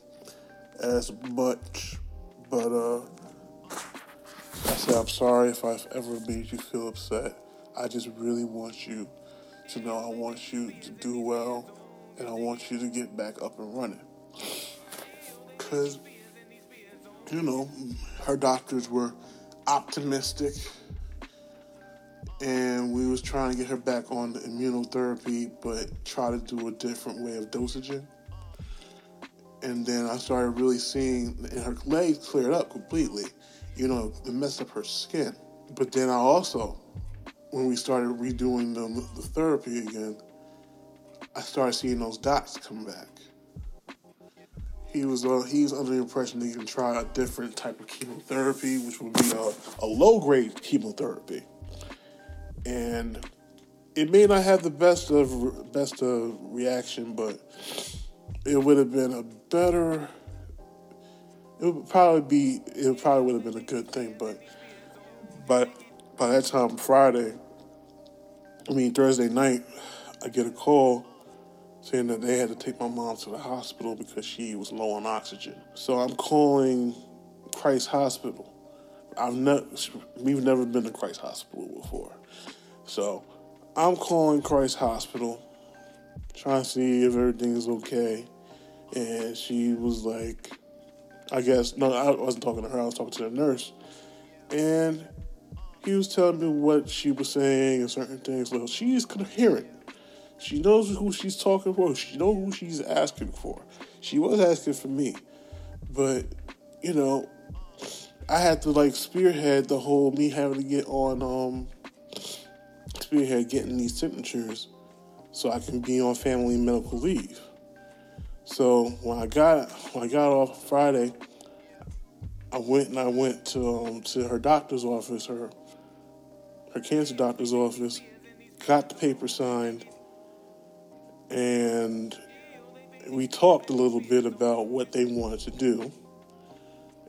A: as much. But uh, I said, I'm sorry if I've ever made you feel upset. I just really want you to know I want you to do well and I want you to get back up and running. Because, you know, her doctors were optimistic and we was trying to get her back on the immunotherapy, but try to do a different way of dosaging. And then I started really seeing, and her legs cleared up completely. You know, it messed up her skin. But then I also, when we started redoing the, the therapy again, I started seeing those dots come back. he was uh, under the impression that he can try a different type of chemotherapy, which would be a, a low grade chemotherapy, and it may not have the best of best of reaction, but it would have been a better. It would probably be. It probably would have been a good thing, but by by that time Friday, I mean Thursday night, I get a call saying that they had to take my mom to the hospital because she was low on oxygen. So I'm calling Christ Hospital. I've never, we've never been to Christ Hospital before, so I'm calling Christ Hospital, trying to see if everything's okay, and she was like, I guess no, I wasn't talking to her. I was talking to the nurse, and he was telling me what she was saying and certain things. Well, she's coherent. She knows who she's talking for. She knows who she's asking for. She was asking for me, but you know, I had to like spearhead the whole me having to get on um spearhead getting these signatures so I can be on family medical leave. So when I got when I got off Friday, I went and I went to um, to her doctor's office, her her cancer doctor's office, got the paper signed, and we talked a little bit about what they wanted to do,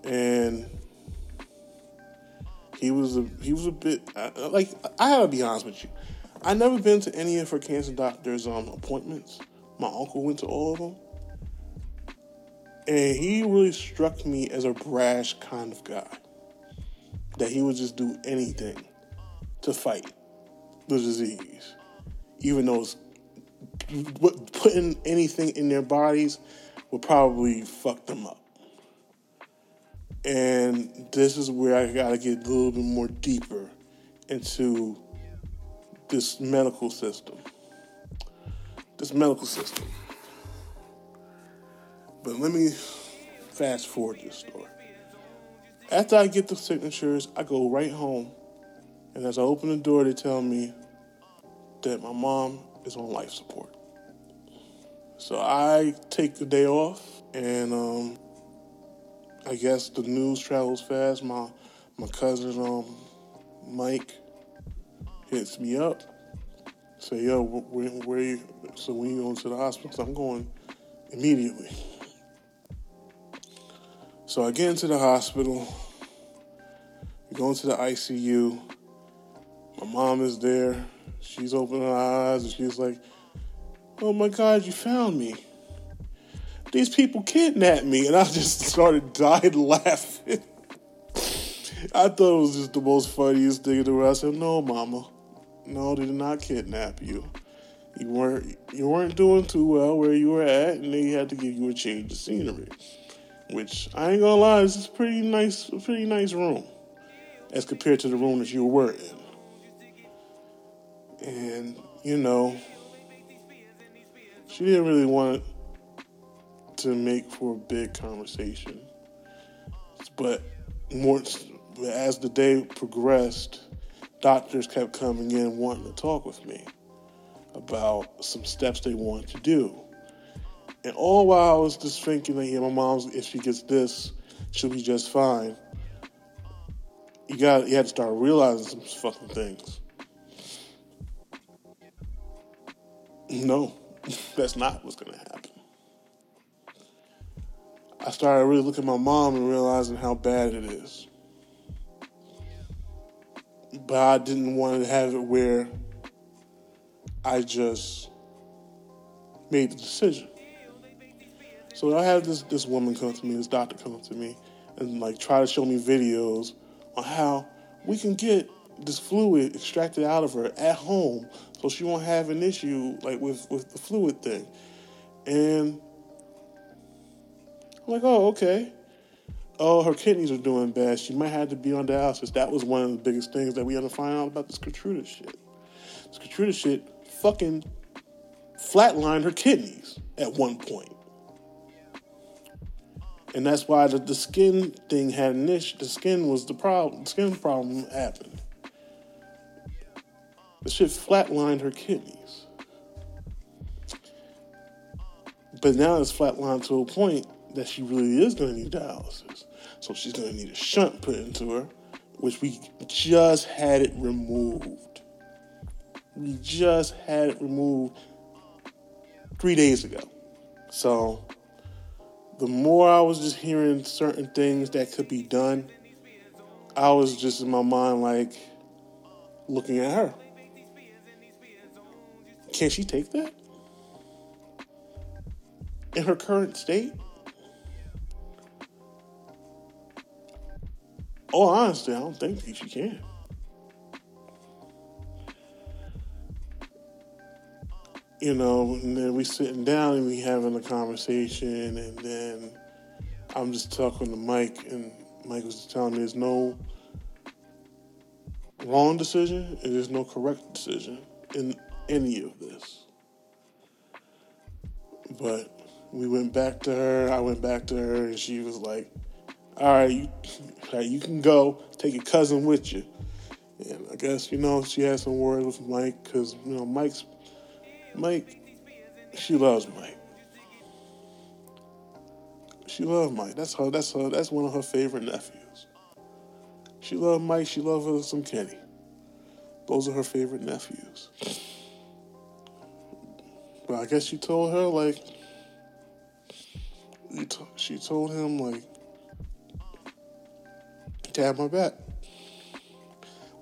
A: and he was a he was a bit like I gotta be honest with you. I never been to any of her cancer doctor's um, appointments. My uncle went to all of them, and he really struck me as a brash kind of guy. That he would just do anything to fight the disease, even though putting anything in their bodies would probably fuck them up. And this is where I got to get a little bit more deeper into this medical system. This medical system. But let me fast forward this story. After I get the signatures, I go right home. And as I open the door, they tell me that my mom is on life support. So I take the day off, and um, I guess the news travels fast. My my cousin um, Mike hits me up, say, "Yo, where, where you?" So when you going to the hospital, so I'm going immediately. So I get into the hospital. We go into the ICU. My mom is there. She's opening her eyes and she's like, oh my God, you found me. These people kidnapped me. And I just started dying laughing. I thought it was just the most funniest thing in the world. I said, no, mama. No, they did not kidnap you. You weren't you weren't doing too well where you were at, and they had to give you a change of scenery. Which I ain't gonna lie, this is pretty nice, pretty nice room as compared to the room that you were in. And you know, she didn't really want to make for a big conversation. But more as the day progressed, doctors kept coming in wanting to talk with me about some steps they wanted to do. And all while I was just thinking that, yeah, my mom's, if she gets this, she'll be just fine. You got, you had to start realizing some fucking things. No. That's not what's to happen. I started really looking at my mom and realizing how bad it is. But I didn't want to have it where I just made the decision. So I had this this woman come to me, this doctor come to me, and like try to show me videos on how we can get this fluid extracted out of her at home so she won't have an issue like with with the fluid thing. And I'm like, oh, okay. Oh, her kidneys are doing bad. She might have to be on dialysis. That was one of the biggest things that we had to find out about this Keytruda shit. This Keytruda shit fucking flatlined her kidneys at one point. And that's why the, the skin thing had an issue. The skin was the problem. The skin problem happened. The shit flatlined her kidneys. But now it's flatlined to a point that she really is going to need dialysis. So she's going to need a shunt put into her, which we just had it removed. We just had it removed three days ago. So the more I was just hearing certain things that could be done, I was just in my mind like looking at her. Can she take that? In her current state? Oh, honestly, I don't think she can. You know, and then we sitting down and we having a conversation, and then I'm just talking to Mike, and Mike was telling me there's no wrong decision and there's no correct decision in any of this. But we went back to her. I went back to her, and she was like, "All right, you, you can go. Take your cousin with you." And I guess you know she had some words with Mike because you know Mike's Mike. She loves Mike. She loves Mike. That's her. That's her. That's one of her favorite nephews. She loved Mike. She loved some Kenny. Those are her favorite nephews. But I guess she told her like she told him like to have my back,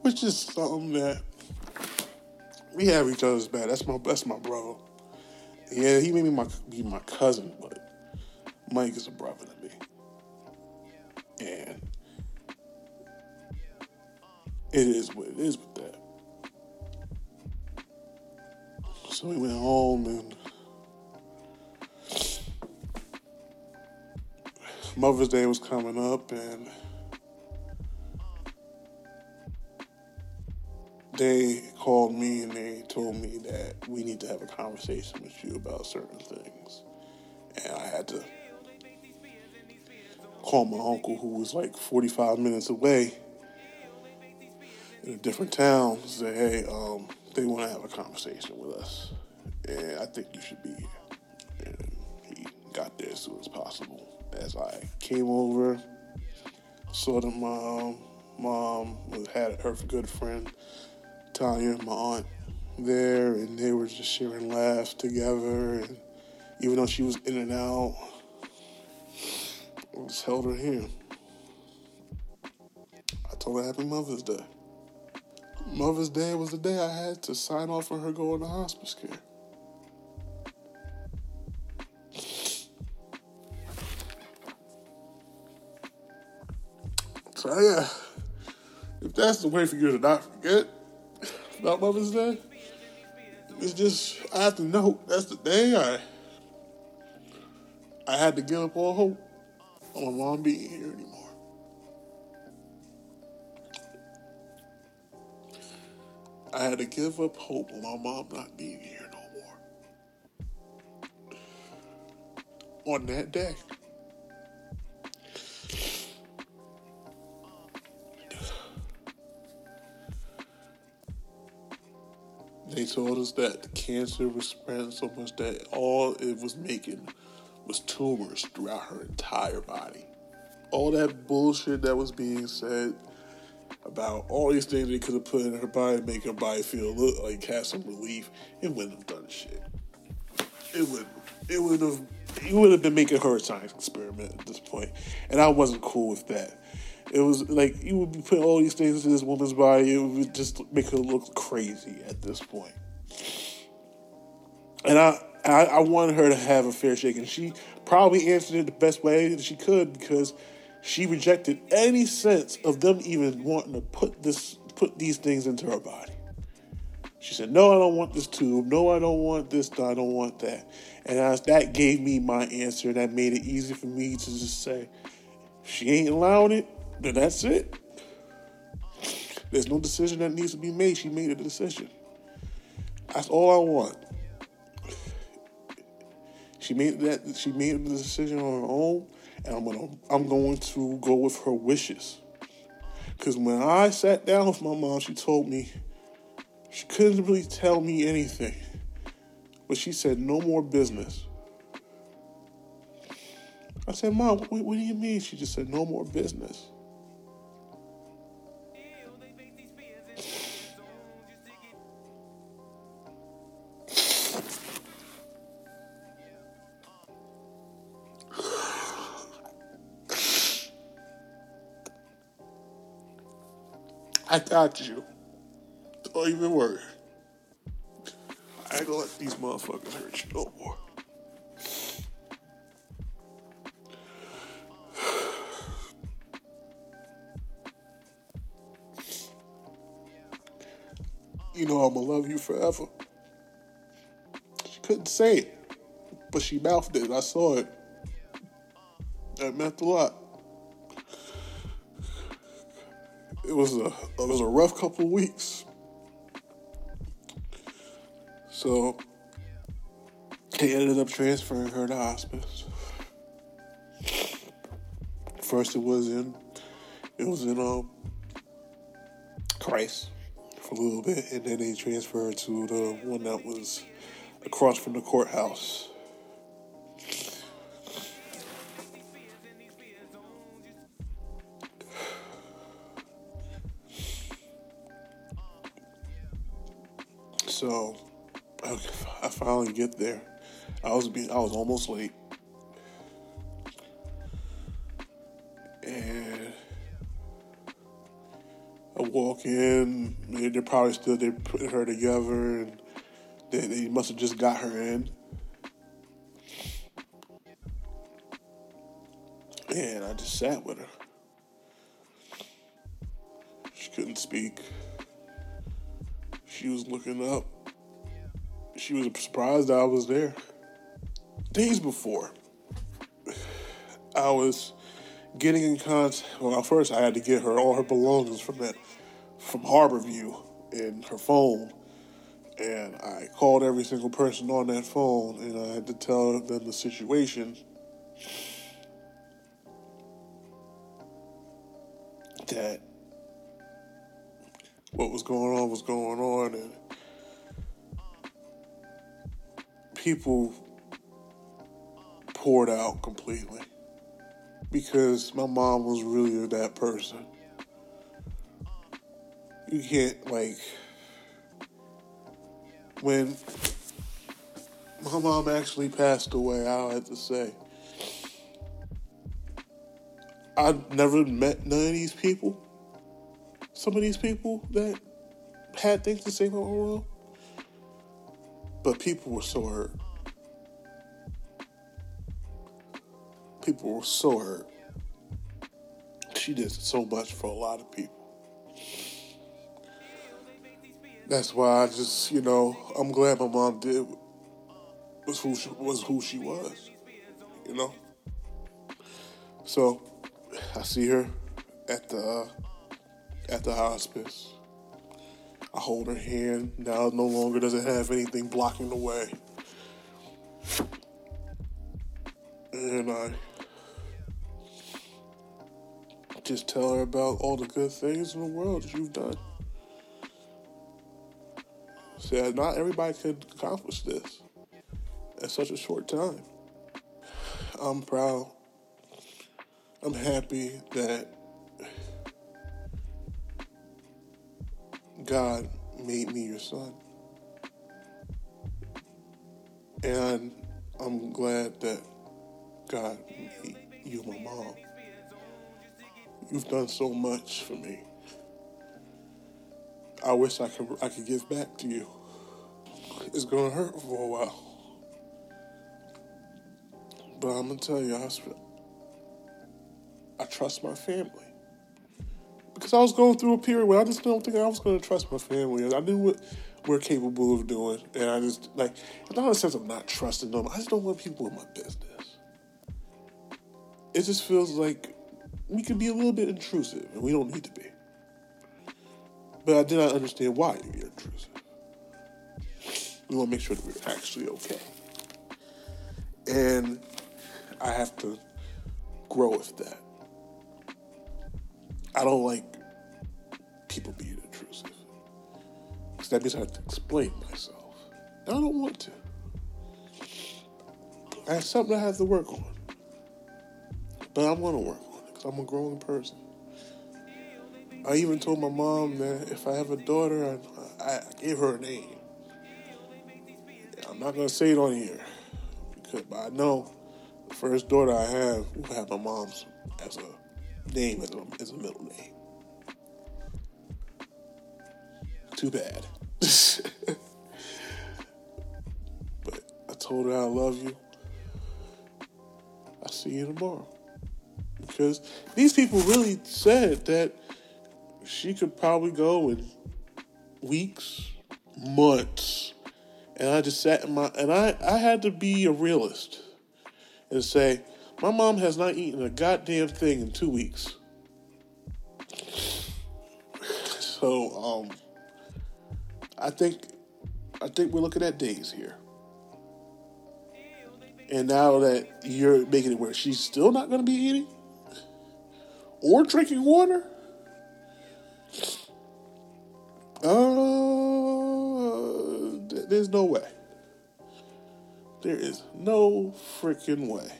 A: which is something that we have each other's back. That's my that's my bro. Yeah, he may be my be my cousin, but Mike is a brother to me, and it is what it is with that. So we went home and Mother's Day was coming up and they called me and they told me that we need to have a conversation with you about certain things. And I had to call my uncle who was like 45 minutes away in a different town say, hey, um, they want to have a conversation with us. And I think you should be here. And he got there as soon as possible as I came over, saw that my um, mom had her good friend Tanya, my aunt, there, and they were just sharing laughs together. And even though she was in and out, I just held her hand. I told her Happy Mother's Day. Mother's Day was the day I had to sign off on her going to hospice care. So yeah, if that's the way for you to not forget about Mother's Day, it's just I have to know that's the day I I had to give up all hope on my mom being here anymore. I had to give up hope on my mom not being here no more. On that day. They told us that the cancer was spreading so much that all it was making was tumors throughout her entire body. All that bullshit that was being said about all these things they could have put in her body to make her body feel look like have some relief, it wouldn't have done shit. It would it would have it would have been making her a science experiment at this. And I wasn't cool with that. It was like you would be putting all these things into this woman's body. It would just make her look crazy at this point. And I, I, I wanted her to have a fair shake, and she probably answered it the best way that she could because she rejected any sense of them even wanting to put this put these things into her body. She said, "No, I don't want this tube. No, I don't want this. No, I don't want that." And as that gave me my answer. That made it easy for me to just say, "She ain't allowing it then that's it. There's no decision that needs to be made. She made a decision. That's all I want. She made that. She made the decision on her own, and I'm gonna. I'm going to go with her wishes. Because when I sat down with my mom, she told me she couldn't really tell me anything, but she said no more business. I said, Mom, what, what do you mean? She just said, No more business. I got you. Don't even worry. I ain't gonna let these motherfuckers hurt you no more. You know I'm gonna love you forever. She couldn't say it, but she mouthed it. I saw it. That meant a lot. It was a it was a rough couple of weeks. So they ended up transferring her to hospice. First, it was in it was in um Christ for a little bit, and then they transferred to the one that was across from the courthouse. So I finally get there. I was be I was almost late. And I walk in, they're probably still they putting her together and they, they must have just got her in. And I just sat with her. She couldn't speak. She was looking up. She was surprised I was there. Days before, I was getting in contact. Well, first I had to get her all her belongings from that from Harborview in her phone, and I called every single person on that phone, and I had to tell them the situation. That what was going on was going on, and people poured out completely because my mom was really that person. You can't, like, when my mom actually passed away, I had to say, I never met none of these people some of these people that had things to say about mom. But people were so hurt. People were so hurt. She did so much for a lot of people. That's why I just, you know, I'm glad my mom did was who she, was who she was, you know. So I see her at the uh, at the hospice. I hold her hand. Now no longer does it have anything blocking the way. And I just tell her about all the good things in the world that you've done. Said not everybody could accomplish this in such a short time. I'm proud. I'm happy that God made me your son. And I'm glad that God made you my mom. You've done so much for me. I wish I could I could give back to you. It's gonna hurt for a while. But I'm gonna tell you, I, I trust my family because I was going through a period where I just don't think I was going to trust my family. I knew what we're capable of doing, and I just like not in the sense of not trusting them. I just don't want people in my business. It just feels like we can be a little bit intrusive, and we don't need to be. But I did not understand why you're intrusive. We want to make sure that we're actually okay, and I have to grow with that. I don't like people being intrusive. Because that means I have to explain myself. And I don't want to. I have something I have to work on. But I'm going to work on it because I'm a growing person. I even told my mom that if I have a daughter, I, I gave her a name. I'm not going to say it on here, because, I know the first daughter I have will have my mom's as a name, as a, as a middle name. Too bad. but I told her I love you. I'll see you tomorrow. Because these people really said that she could probably go in weeks, months. And I just sat in my and I, I had to be a realist and say, my mom has not eaten a goddamn thing in two weeks. So um I think I think we're looking at days here. And now that you're making it where she's still not going to be eating or drinking water, uh, there's no way. There is no freaking way.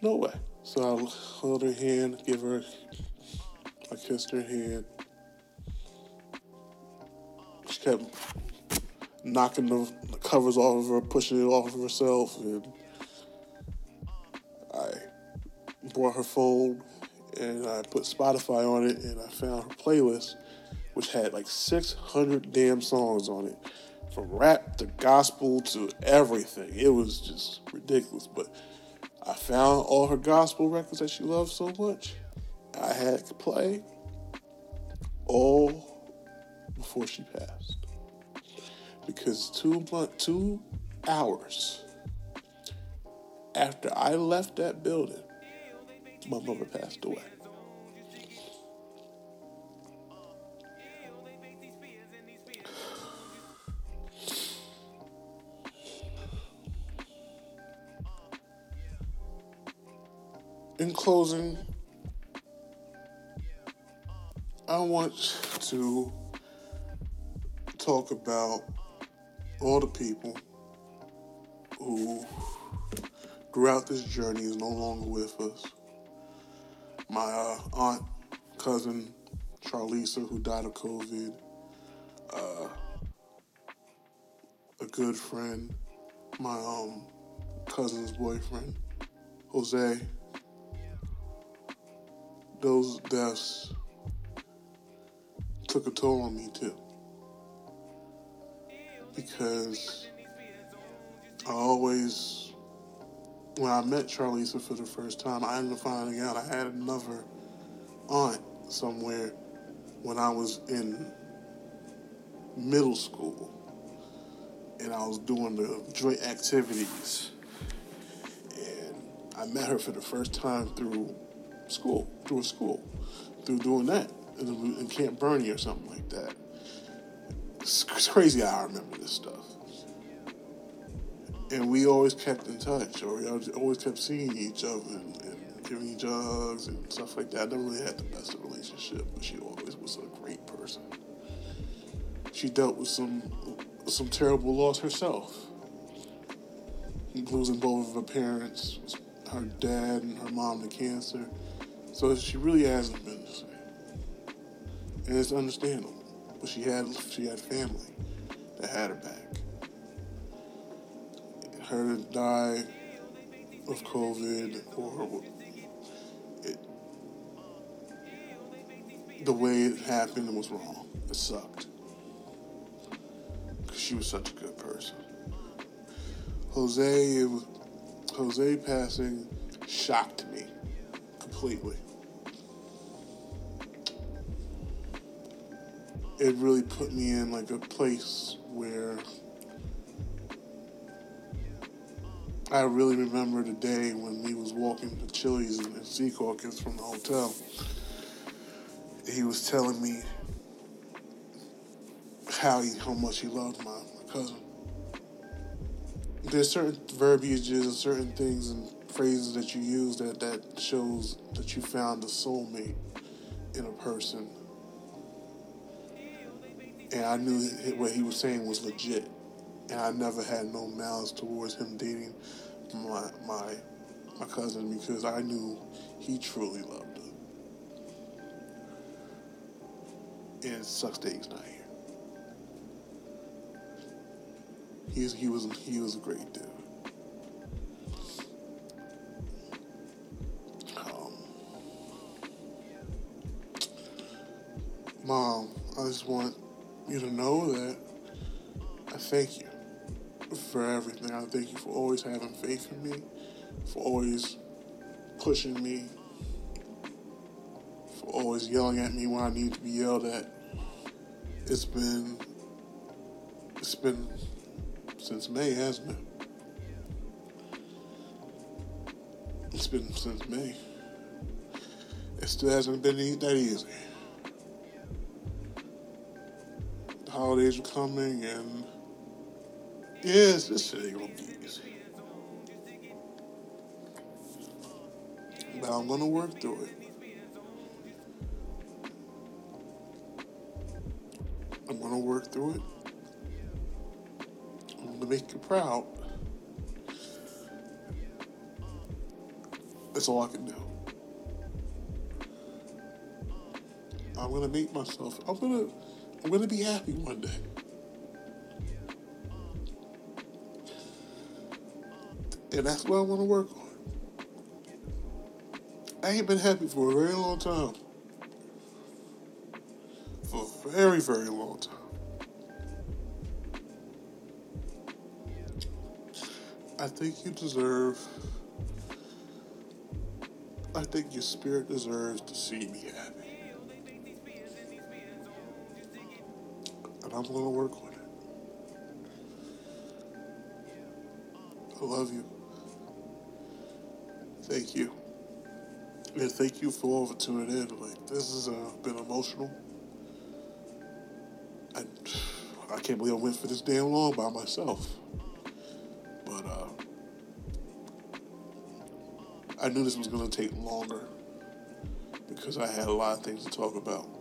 A: No way. So I held her hand, give her, I kissed her hand. Kept knocking the, the covers off of her, pushing it off of herself, and I brought her phone and I put Spotify on it, and I found her playlist, which had like 600 damn songs on it, from rap to gospel to everything. It was just ridiculous, but I found all her gospel records that she loved so much. I had to play all before she passed because two month, two hours after I left that building, my mother passed away. In closing, I want to talk about all the people who, throughout this journey, is no longer with us. My uh, aunt, cousin, Charlisa, who died of COVID. Uh, a good friend, my um, cousin's boyfriend, Jose. Those deaths took a toll on me too because I always, when I met Charlisa for the first time, I ended up finding out I had another aunt somewhere when I was in middle school and I was doing the joint activities. And I met her for the first time through school, through a school, through doing that in, Camp Bernie or something like that. It's crazy how I remember this stuff. And we always kept in touch, or we always kept seeing each other and, and giving each other hugs and stuff like that. I never really had the best of relationship, but she always was a great person. She dealt with some some terrible loss herself, losing both of her parents, her dad and her mom to cancer. So she really hasn't been the same, and it's understandable but she had she had family that had her back. Her to die of COVID or it, the way it happened was wrong. It sucked because she was such a good person. Jose, Jose passing shocked me completely. It really put me in like a place where I really remember the day when he was walking to Chili's in Secaucus from the hotel. He was telling me how he, how much he loved my, my cousin. There's certain verbiages and certain things and phrases that you use that, that shows that you found a soulmate in a person and I knew what he was saying was legit, and I never had no malice towards him dating my my my cousin because I knew he truly loved her. And it sucks that he's not here. He's, he was he was a great dude. Um, Mom, I just want you to know that I thank you for everything. I thank you for always having faith in me, for always pushing me, for always yelling at me when I need to be yelled at. It's been it's been since May, hasn't it? It's been since May. It still hasn't been that easy. Holidays are coming, and yes, this shit ain't gonna be easy. But I'm gonna work through it. I'm gonna work through it. I'm gonna make you proud. That's all I can do. I'm gonna make myself. I'm gonna. I'm gonna be happy one day. And that's what I want to work on. I ain't been happy for a very long time. For a very, very long time. I think you deserve. I think your spirit deserves to see me happy. I'm going to work on it. I love you. Thank you. And thank you for all for tuning in. Like, this has uh, been emotional. I, I can't believe I went for this damn long by myself. But uh, I knew this was going to take longer because I had a lot of things to talk about.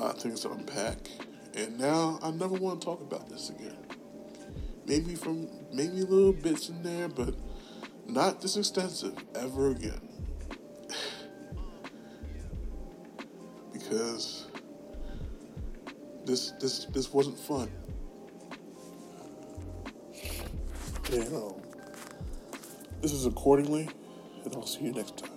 A: Lot of things to unpack. And now I never want to talk about this again. Maybe from maybe little bits in there, but not this extensive ever again. because this this this wasn't fun. And um, this is accordingly, and I'll see you next time.